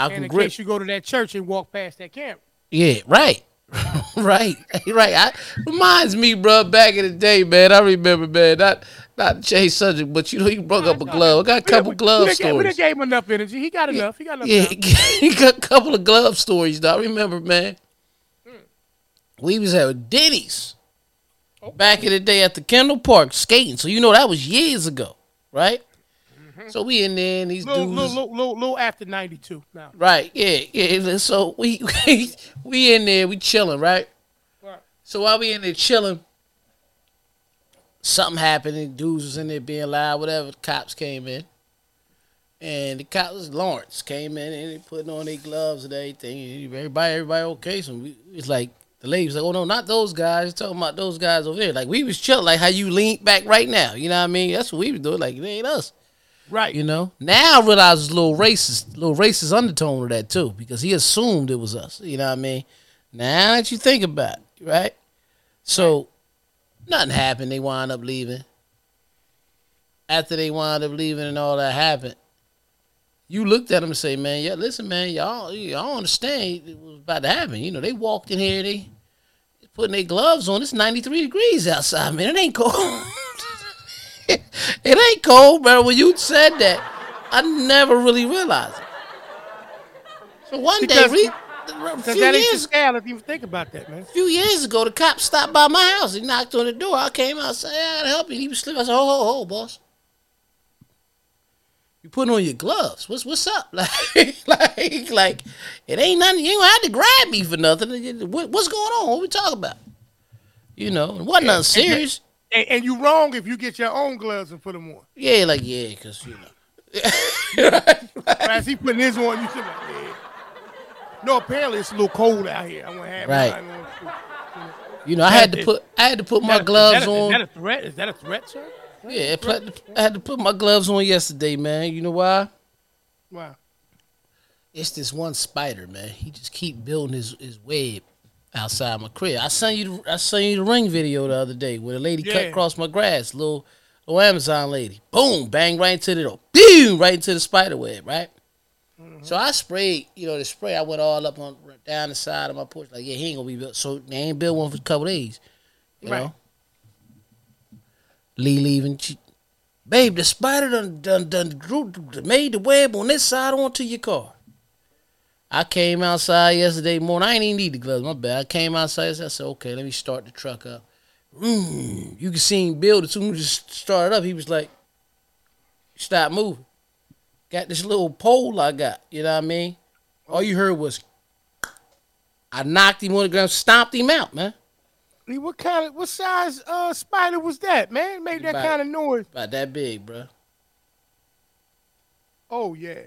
I and can in grip. case you go to that church and walk past that camp. Yeah, right. right. right. I reminds me, bro, back in the day, man. I remember, man, not not to change subject, but you know, you broke up a glove. I got a couple we, glove we, done We done gave him enough energy. He got enough. He got enough. Yeah, he got a couple of glove stories, though. I remember, man. Hmm. We was at Denny's back in the day at the Kendall Park skating. So you know that was years ago, right? So we in there and these Little, dudes. little, little, little, after 92 now. Right. Yeah. Yeah. So we we, we in there, we chilling, right? Right. So while we in there chilling, something happened and dudes was in there being loud, whatever. The cops came in. And the cops Lawrence came in and they putting on their gloves and everything. Everybody, everybody okay. So we it's like the lady was like, Oh no, not those guys. Talking about those guys over there. Like we was chilling, like how you lean back right now. You know what I mean? That's what we was doing. Like it ain't us. Right. You know, now I realize there's a little racist, little racist undertone to that too, because he assumed it was us. You know what I mean? Now that you think about it, right? So nothing happened. They wind up leaving. After they wind up leaving and all that happened, you looked at them and say, "Man, yeah, listen, man, y'all, y'all understand it was about to happen. You know, they walked in here, they putting their gloves on. It's 93 degrees outside, man. It ain't cold." it ain't cold, bro. When you said that, I never really realized it. So one Because- day, re- a Because few that ain't years, scale if you think about that, man. A few years ago, the cop stopped by my house. He knocked on the door. I came out, said, "I gotta help you." He was sleeping. I said, "Oh, oh, oh, boss." You putting on your gloves. What's what's up? Like, like, like, it ain't nothing. You ain't have to grab me for nothing. What, what's going on? What we talking about? You know, it wasn't nothing serious. And, and you wrong if you get your own gloves and put them on. Yeah, like yeah, cause you know. But as he putting his on, you should like, yeah. No, apparently it's a little cold out here. I want to have Right. You know, I had to put I had to put my gloves is that a, on. Is that a threat? Is that a threat, sir? yeah, I had to put my gloves on yesterday, man. You know why? Wow. It's this one spider, man. He just keep building his, his web outside my crib. I sent you the, I sent you the ring video the other day where the lady cut across my grass, little little Amazon lady. Boom, bang right into the door. boom, right into the spider web, right? Mm-hmm. So I sprayed, you know, the spray. I went all up on down the side of my porch, like, yeah, he ain't gonna be built. So they ain't built one for a couple days, you Right. know. Lee leaving, she Babe, the spider done done done grew, made the web on this side onto your car. I came outside yesterday morning. I ain't even need the gloves. My bad. I came outside. I said, okay, let me start the truck up. Mm, you can see him build as soon as it started up. He was like, stop moving. Got this little pole I got. You know what I mean? All you heard was, I knocked him on the ground, stomped him out, man. What kind of what size uh spider was that, man? Made that About- kind of noise. About that big, bro. Oh yeah.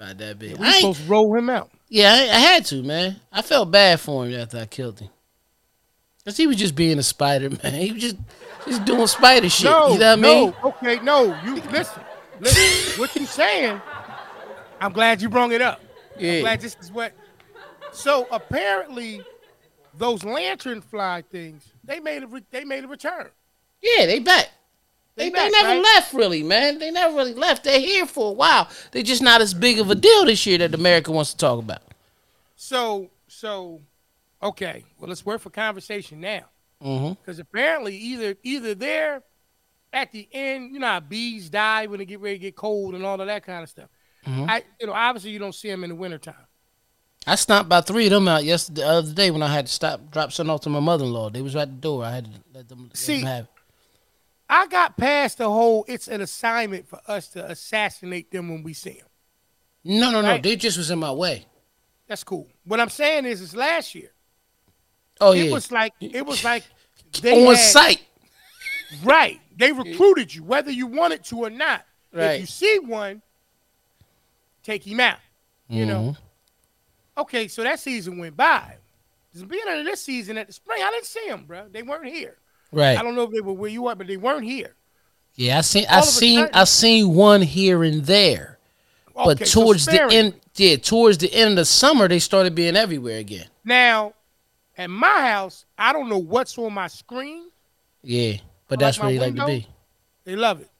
About that big. We I supposed to roll him out. Yeah, I, I had to, man. I felt bad for him after I killed him. Cause he was just being a spider, man. He was just just doing spider shit. No, you know what I no, mean? okay, no. You listen, listen. what you saying? I'm glad you brought it up. I'm Yeah. glad this is what. So apparently, those lantern fly things they made a re- they made a return. Yeah, they back. They, They they, never right? left really, man. They never really left. They're here for a while. They're just not as big of a deal this year that America wants to talk about. So so, okay. Well, it's worth a conversation now. Mm-hmm. because apparently either either they're at the end, you know how bees die when they get ready to get cold and all of that kind of stuff. Mhm. I you know obviously you don't see them in the wintertime. I stomped by three of them out yesterday, the other day when I had to stop, drop something off to my mother-in-law. They was right at the door. I had to let them, let See, them have it. I got past the whole it's an assignment for us to assassinate them when we see them. No, no, no. They just was in my way. That's cool. What I'm saying is, is last year Oh it yeah, was like it was like they on had- site. right. They recruited you whether you wanted to or not. Right. If you see one, take him out. You know. Mhm. Okay, so that season went by. Beginning of this season at the spring, I didn't see them, bro. They weren't here. Right. I don't know if they were where you are, but they weren't here. Yeah, I seen All I seen I seen one here and there. But Okay, so towards the end yeah, towards the end of the summer they started being everywhere again. Now, at my house, I don't know what's on my screen. Yeah. But that's my where they like to be. They love it,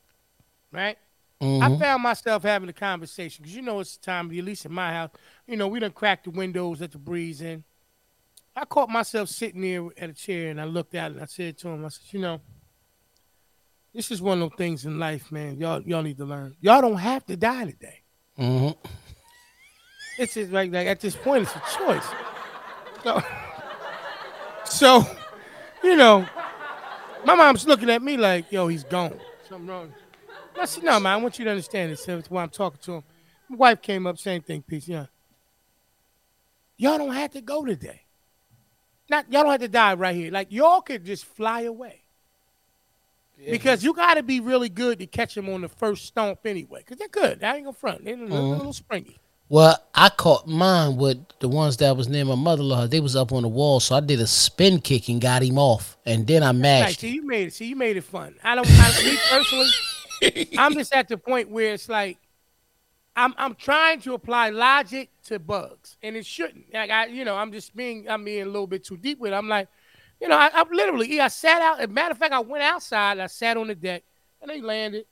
right? I Mhm. found myself having a conversation because you know it's the time, at least in my house. You know, we done cracked the windows, let the breeze in. I caught myself sitting there at a chair and I looked out and I said to him, I said, you know, this is one of those things in life, man. Y'all, y'all need to learn. Y'all don't have to die today. Mhm. It's just like, like at this point, it's a choice. So, so, you know, my mom's looking at me like, yo, he's gone. Something wrong. I said, no, man, I want you to understand this. That's why I'm talking to him. My wife came up, same thing, peace. Yeah. Y'all don't have to go today. Not y'all don't have to die right here. Like y'all could just fly away. Because you got to be really good to catch them on the first stomp anyway. Because they're good. I ain't gonna front. They're mm-hmm. a little, springy. Well, I caught mine with the ones that was near my mother-in-law. They was up on the wall, so I did a spin kick and got him off, and then I Right, mashed see, you made it. See, you made it fun. I don't. I, me personally, I'm just at the point where it's like, I'm I'm trying to apply logic to bugs, and it shouldn't. Like I, you know, I'm just being I'm being a little bit too deep with. it. I'm like, you know, I, I literally, I sat out. As a matter of fact, I went outside. I sat on the deck, and they landed.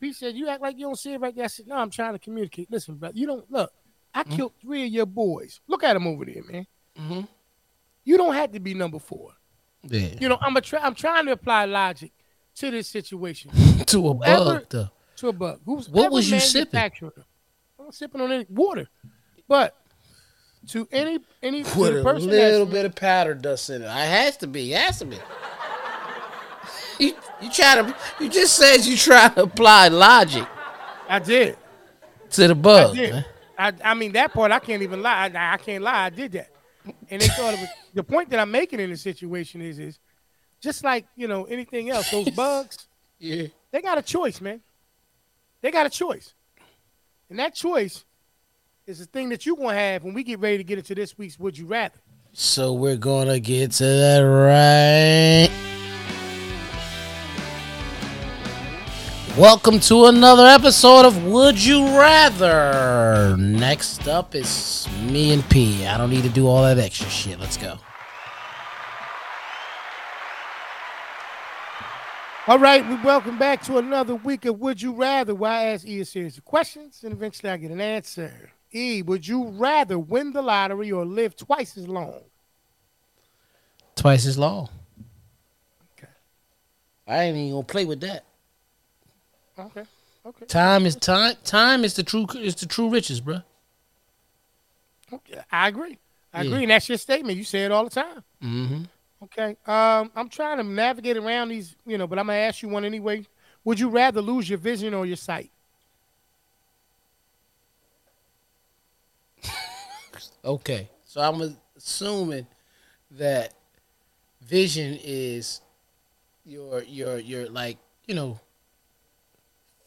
Pete said, "You act like you don't see it right there." I said, "No, I'm trying to communicate. Listen, brother, you don't look. I killed three of your boys. Look at them over there, man. Mhm. You don't have to be number four. Yeah, You know, I'm a try, I'm trying to apply logic to this situation to a bug though. To a bug. Who's What was you sipping? I'm not sipping on any water, but to any any to With a person little that's, bit of powder dust in it. It has to be. It has to be. you you try to you just said you try to apply logic I did, to the I bug. did. I, I mean that part I can't even lie. I, I can't lie. I did that, and they thought it was the point that I'm making in this situation is is just like you know anything else. Those bugs, Yeah. they got a choice, man. They got a choice, and that choice is the thing that you're gonna have when we get ready to get into this week's Would You Rather. So we're gonna get to that right. Welcome to another episode of Would You Rather. Next up is me and P. I don't need to do all that extra shit. Let's go. All right, we welcome back to another week of Would You Rather, where I ask E a series of questions and eventually I get an answer. E, would you rather win the lottery or live twice as long? Twice as long. Okay. I ain't even gonna play with that. Okay. Okay. Time is time. Time is the true is the true riches, bro. Okay. I agree. I Yeah. agree. And that's your statement. You say it all the time. Mm-hmm. Okay. Um, I'm trying to navigate around these, you know, but I'm gonna ask you one anyway. Would you rather lose your vision or your sight? Okay, so I'm assuming that vision is your your your like you know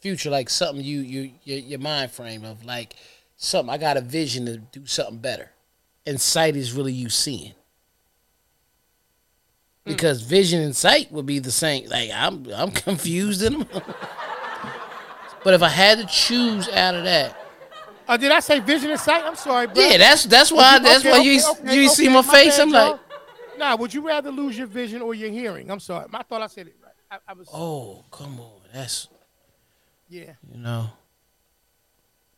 future like something you you your, your mind frame of like something I got a vision to do something better, and sight is really you seeing. Because vision and sight would be the same. Like I'm I'm confused in them. but if I had to choose out of that, Uh, did I say vision and sight? I'm sorry, bro. yeah, that's that's why that's Okay, why you okay, okay, you see okay, my face. bad, I'm like. Nah, would you rather lose your vision or your hearing? I'm sorry. I thought I said it right. I, I was oh come on, that's yeah. you know.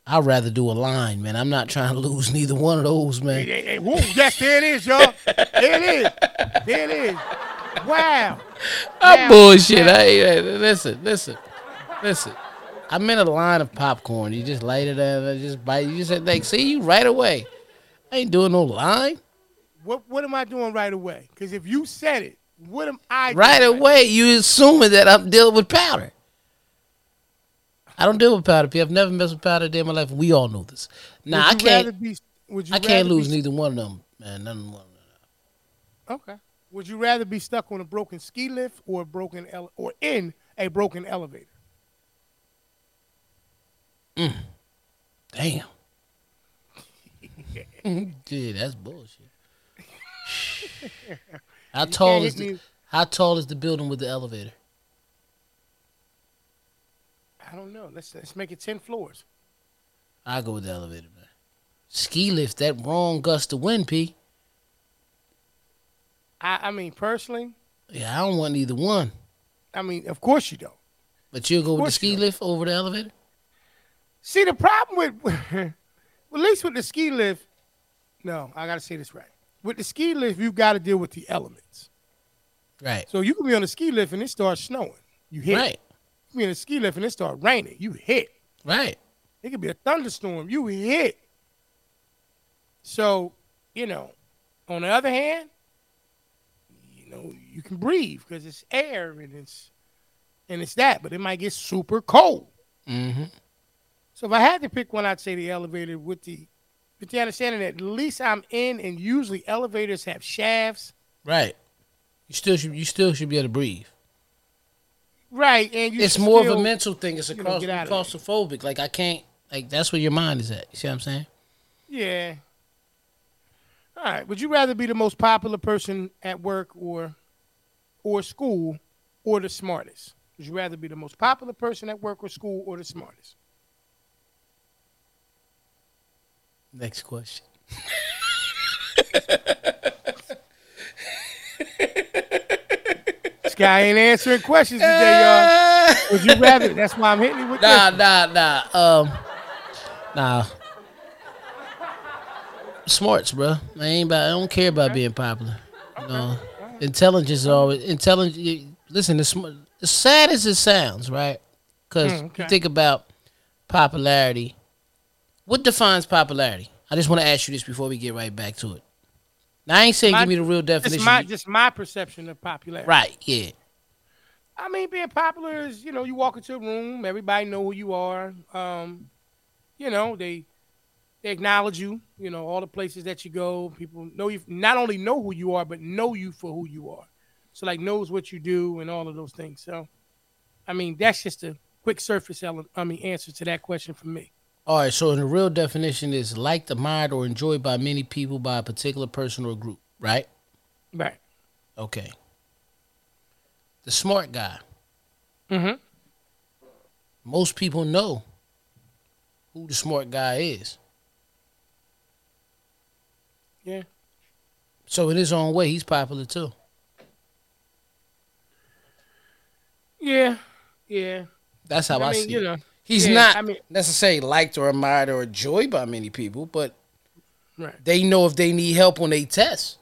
I'd rather do a line, man. I'm not trying to lose neither one of those, man. hey, hey, whoa, yes, there it is, y'all. There it is. There it is. Wow. I'm bullshit. I, hey, listen, listen, listen. I'm in a line of popcorn. You just light it up and just bite. You just like see you right away. I ain't doing no line. What what am I doing right away? Because if you said it, what am I Right away, you assuming that I'm dealing with powder. I don't deal with powder. I've never messed with powder a day in my life. We all know this. Nah, I Would you rather can't. Be, would you I can't lose neither one of them, man. None of them. Okay. Would you rather be stuck on a broken ski lift or a broken ele- or in a broken elevator? Mm. Damn. Dude, that's bullshit. how tall is the, how tall is the building with the elevator? I don't know. Let's let's make it ten floors. I go with the elevator, man. Ski lift, that wrong gust of wind, P. I, I mean, personally, Yeah, I don't want either one. I mean, of course you don't. But you'll go with the ski lift over the elevator? See, the problem with, well, at least with the ski lift, no, I got to say this right. With the ski lift, you've got to deal with the elements. Right. So you can be on a ski lift and it starts snowing. You hit. Right. Can be on a ski lift and it starts raining. You hit. Right. It could be a thunderstorm. You hit. So, you know, on the other hand, you know, you can breathe because it's air and it's and it's that, but it might get super cold. Mm-hmm. So if I had to pick one, I'd say the elevator with the with the understanding that at least I'm in and usually elevators have shafts. Right. You still should you still should be able to breathe. Right, and you it's should more of a mental thing. It's a you know, claus- get out of there. claustrophobic. Like I can't like that's where your mind is at. You see what I'm saying? Yeah. All right. Would you rather be the most popular person at work or or school or the smartest? Would you rather be the most popular person at work or school or the smartest? Next question. guy ain't answering questions today, y'all. Would you rather? That's why I'm hitting you with Nah, this. nah, nah. nah. Um, nah. Smarts, bro. I ain't about. I don't care about being popular. You know, intelligence is always intelligence. Listen, sm- as sad as it sounds, right? Because Mm, okay. you think about popularity. What defines popularity? I just want to ask you this before we get right back to it. Now, I ain't saying My- give me the real Just definition. my just my perception of popularity. right? Yeah. I mean, being popular is you know you walk into a room, everybody know who you are. Um, you know they they acknowledge you. You know all the places that you go, people know you. Not only know who you are, but know you for who you are. So like knows what you do and all of those things. So, I mean that's just a quick surface ele- I mean answer to that question for me. All right, so in the real definition is liked, admired, or enjoyed by many people by a particular person or group, right? Right. Okay. The smart guy. Mm-hmm. Most people know who the smart guy is. Yeah. So in his own way, he's popular too. Yeah. Yeah. That's how I, I mean, see you it. He's yeah, not I mean- necessarily liked or admired or enjoyed by many people, but Right. they know if they need help on they test.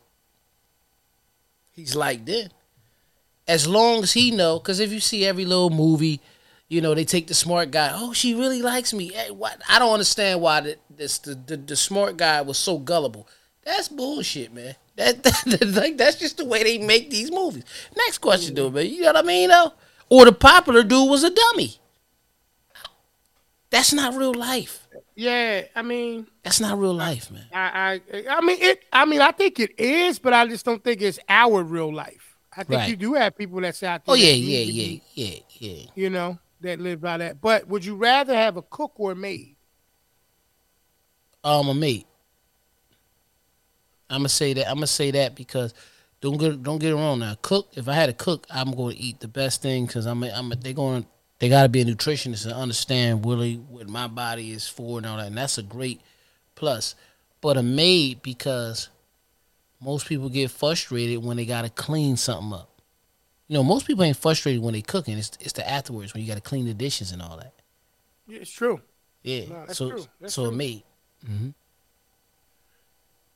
He's liked it. As long as he know, because if you see every little movie, You know, they take the smart guy. Oh, she really likes me. Hey, what? I don't understand why the, this the, the the smart guy was so gullible. That's bullshit, man. That, that like that's just the way they make these movies. Next question, mm-hmm. dude, man. You know what I mean, though? Or the popular dude was a dummy. That's not real life. Yeah, I mean, That's not real life, man. I, I, I mean it. I mean, I think it is, but I just don't think it's our real life. I think Right. you do have people that's out there. Oh yeah, yeah, yeah, yeah, yeah. You know, that live by that. But would you rather have a cook or a maid? Um, a maid. I'm gonna say that. I'm gonna say that because don't get don't get it wrong now. Cook. If I had a cook, I'm going to eat the best thing because I'm. I'm. they're going. They got to be a nutritionist and understand really what my body is for and all that. And that's a great plus. But a maid because most people get frustrated when they got to clean something up. You know, most people ain't frustrated when they cooking. It's it's the afterwards when you got to clean the dishes and all that. Yeah, it's true. Yeah. No, that's so true. So a true. maid.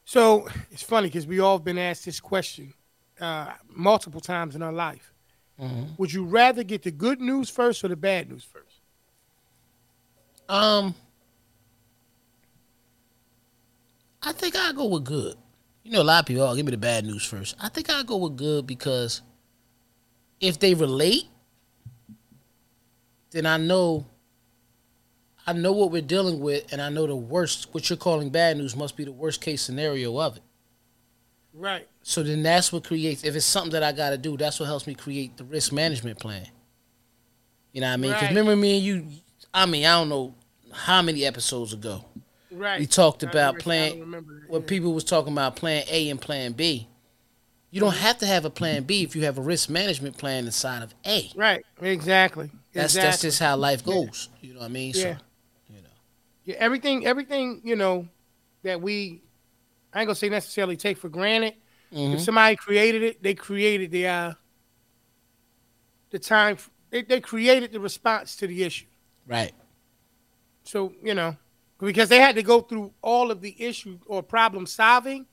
So it's funny because we all been asked this question uh, multiple times in our life. Mhm. Would you rather get the good news first or the bad news first? Um, I think I'll go with good. You know, a lot of people, oh, give me the bad news first. I think I'll go with good because if they relate, then I know I know what we're dealing with and I know the worst what you're calling bad news must be the worst case scenario of it. Right. So then that's what creates if it's something that I gotta do, that's what helps me create the risk management plan. You know what I mean? Because Right. remember me and you I mean, I don't know how many episodes ago Right. we talked I about remember- plan What yeah. people was talking about plan A and plan B. You don't mm-hmm. have to have a plan B if you have a risk management plan inside of A. Right. Exactly. That's exactly. that's just how life goes. You know what I mean? Yeah. So you know. Yeah, everything, everything, you know, that we, I ain't gonna say necessarily take for granted. Mhm. If somebody created it, they created the, uh, the time. They, they created the response to the issue. Right. So you know, because they had to go through all of the issue or problem solving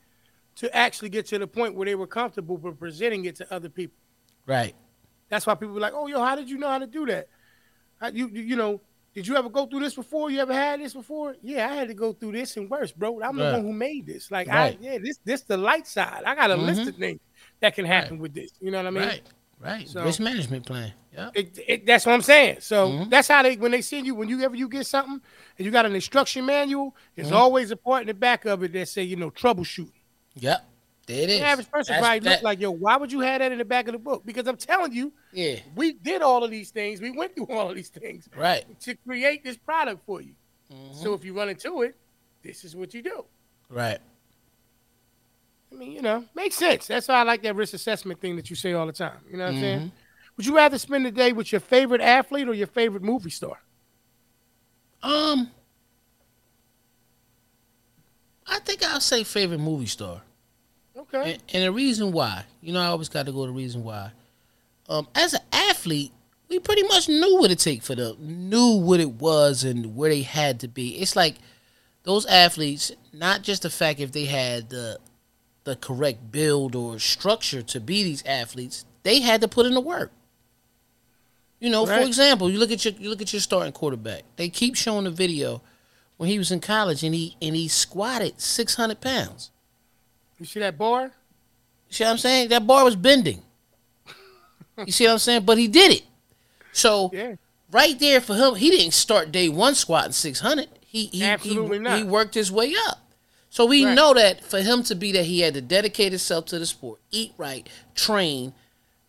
to actually get to the point where they were comfortable with presenting it to other people. Right. That's why people were like, "Oh, yo, how did you know how to do that? How, you, you know, did you ever go through this before? You ever had this before? Yeah, I had to go through this and worse, bro. I'm the one who made this. Like, Right. I, yeah, this, this the light side. I got a list Mhm. of things that can happen with this. You know what I mean? right. Right. So- risk management plan. Yeah. It, it, that's what I'm saying. So Mhm. that's how they when they send you when you ever you get something and you got an instruction manual, there's Mhm. always a part in the back of it that say you know troubleshooting. Yep. There it is. The average person That's- probably that- look like yo, why would you have that in the back of the book? Because I'm telling you, Yeah. we did all of these things. We went through all of these things Right. to create this product for you. Mhm. So if you run into it, this is what you do. right. I mean, you know, makes sense. That's why I like that risk assessment thing that you say all the time. You know what I'm Mm-hmm. saying? Would you rather spend the day with your favorite athlete or your favorite movie star? Um, I think I'll say favorite movie star, Okay. and, and the reason why, you know, I always got to go to the reason why. Um, as an athlete, we pretty much knew what it take for them, knew what it was and where they had to be. It's like those athletes, not just the fact if they had the the correct build or structure to be these athletes, they had to put in the work. You know, for example, you look at your you look at your starting quarterback. They keep showing the video when he was in college and he and he squatted six hundred pounds. You see that bar? You see what I'm saying? That bar was bending. You see what I'm saying? But he did it. So Yeah. right there for him, he didn't start day one squatting six hundred. He he Absolutely he, not. he worked his way up. So we Right. know that for him to be that he had to dedicate himself to the sport, eat right, train.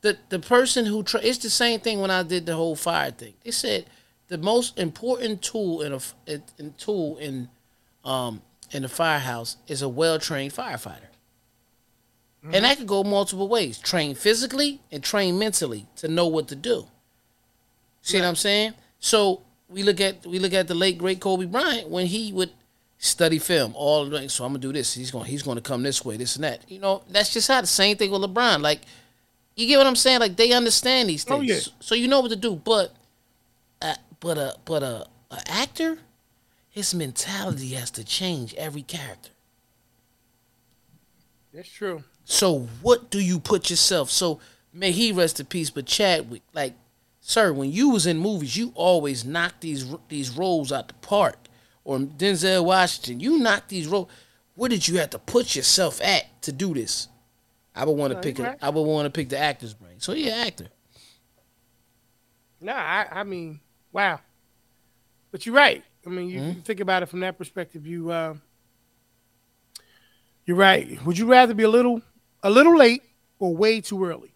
The the person who tra- it's the same thing when I did the whole fire thing. They said the most important tool in a in, in tool in um in the firehouse is a well trained firefighter. Mm-hmm. And that could go multiple ways. Train physically and train mentally to know what to do. See what I'm saying? So we look at we look at the late great Kobe Bryant when he would study film all the So I'm gonna do this. He's gonna he's gonna come this way, this and that. You know, that's just how the same thing with LeBron. Like, you get what I'm saying? Like they understand these Oh, things, yeah. so you know what to do. But, uh, but a but a, a actor, his mentality has to change every character. That's true. So what do you put yourself? So may he rest in peace. But Chadwick, like sir, when you was in movies, you always knocked these these roles out the park. Or Denzel Washington, you knocked these roles. Where did you have to put yourself at to do this? I would want to pick. A. I would want to pick the actor's brain. So yeah, actor. No, I, I mean, wow. But you're right. I mean, you, Mm-hmm. you think about it from that perspective. You, uh, you're right. Would you rather be a little, a little late or way too early?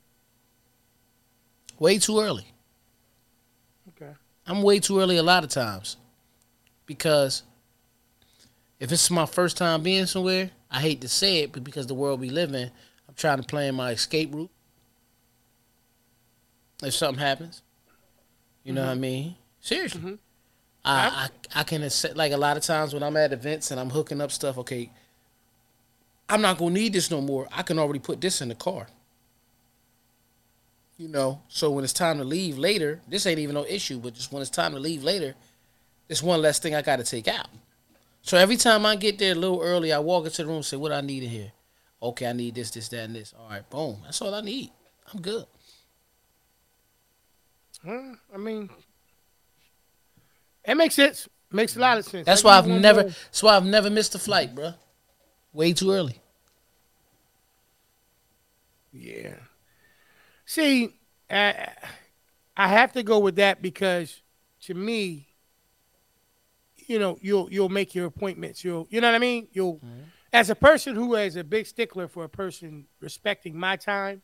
Way too early. Okay. I'm way too early a lot of times. Because if it's my first time being somewhere, I hate to say it, but because the world we live in, I'm trying to plan my escape route. If something happens, you know what I mean. Seriously, Mhm. I, I I can accept, like a lot of times when I'm at events and I'm hooking up stuff. Okay, I'm not gonna need this no more. I can already put this in the car. You know, so when it's time to leave later, this ain't even no issue. But just when it's time to leave later, it's one less thing I got to take out. So every time I get there a little early, I walk into the room and say, "What I need in here? Okay, I need this, this, that, and this. All right, boom. That's all I need. I'm good. Huh? I mean, it makes sense. Makes a lot of sense. That's I why I've never. more. That's why I've never missed a flight, bruh. Way too early. Yeah. See, I, I have to go with that because to me, you know, you'll you'll make your appointments. You'll you know what I mean? You'll as a person who is a big stickler for a person respecting my time,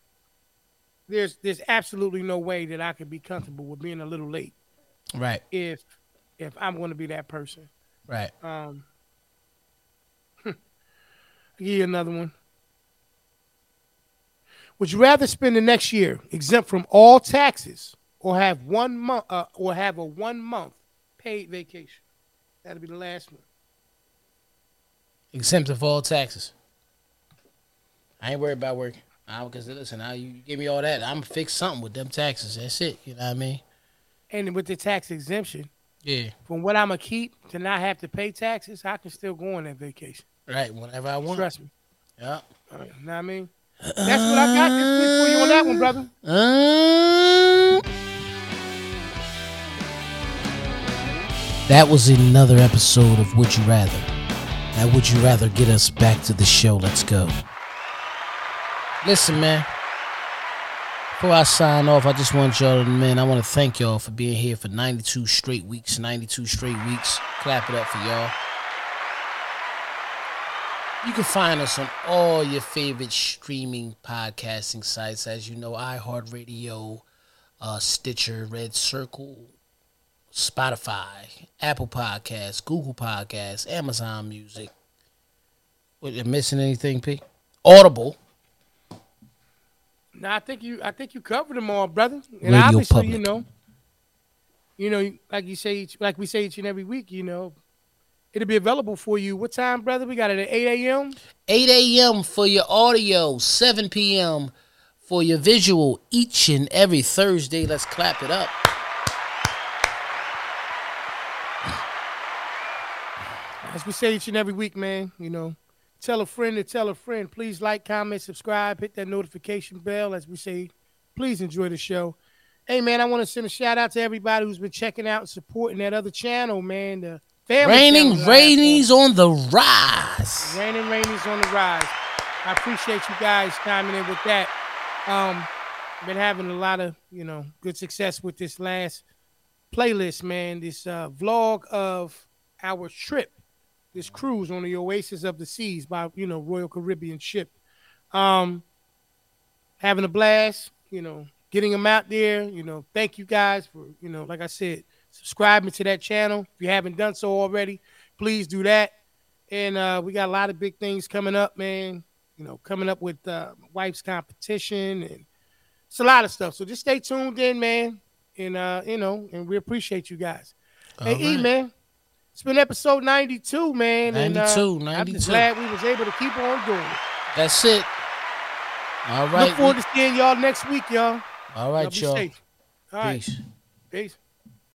there's there's absolutely no way that I could be comfortable with being a little late Right. if if I'm going to be that person. Right. Um, give you another one. Would you rather spend the next year exempt from all taxes, or have one month, uh, or have a one month paid vacation? That'll be the last one. Exempt of all taxes. I ain't worried about working. I because listen, now you give me all that, I'm gonna fix something with them taxes. That's it. You know what I mean? And with the tax exemption, Yeah. from what I'm gonna keep to not have to pay taxes, I can still go on that vacation. Right. Whenever I want. Trust me. Yeah. Right, know what I mean? That's what I got this week for you on that one, brother. Um, that was another episode of Would You Rather. Now, would you rather get us back to the show? Let's go. Listen, man. Before I sign off, I just want y'all to, man, I want to thank y'all for being here for 92 straight weeks. 92 straight weeks. Clap it up for y'all. You can find us on all your favorite streaming podcasting sites. As you know, iHeartRadio, uh, Stitcher, Red Circle, Spotify, Apple Podcasts, Google Podcasts, Amazon Music. What, am I missing anything, P? Audible. No, I think you. I think you covered them all, brother. And Radio obviously, you know, you know, like you say, each, like we say each and every week, you know, it'll be available for you. What time, brother? We got it at eight a.m. 8 a.m. for your audio, 7 p.m. for your visual each and every Thursday. Let's clap it up. As we say each and every week, man. You know, tell a friend to tell a friend. Please like, comment, subscribe, hit that notification bell. As we say, please enjoy the show. Hey, man, I want to send a shout out to everybody who's been checking out and supporting that other channel, man. The family Raining Rainies on the rise. Raining Rainey's on the rise. I appreciate you guys chiming in with that. Um, been having a lot of you know good success with this last playlist, man. This uh, vlog of our trip, this cruise on the Oasis of the Seas by you know Royal Caribbean ship. Um, having a blast, you know, getting them out there. You know, thank you guys for you know, like I said, subscribing to that channel. If you haven't done so already, please do that. And uh, we got a lot of big things coming up, man. You know, coming up with uh, my wife's competition and it's a lot of stuff. So just stay tuned in, man. And uh, you know, and we appreciate you guys. hey, All E, man. It's been episode 92, man. and, 92, uh, I'm 92. just glad we was able to keep on doing it. That's it. All right. Look forward to seeing y'all next week, y'all. All Y'all right, y'all. safe. All right. Peace. Peace.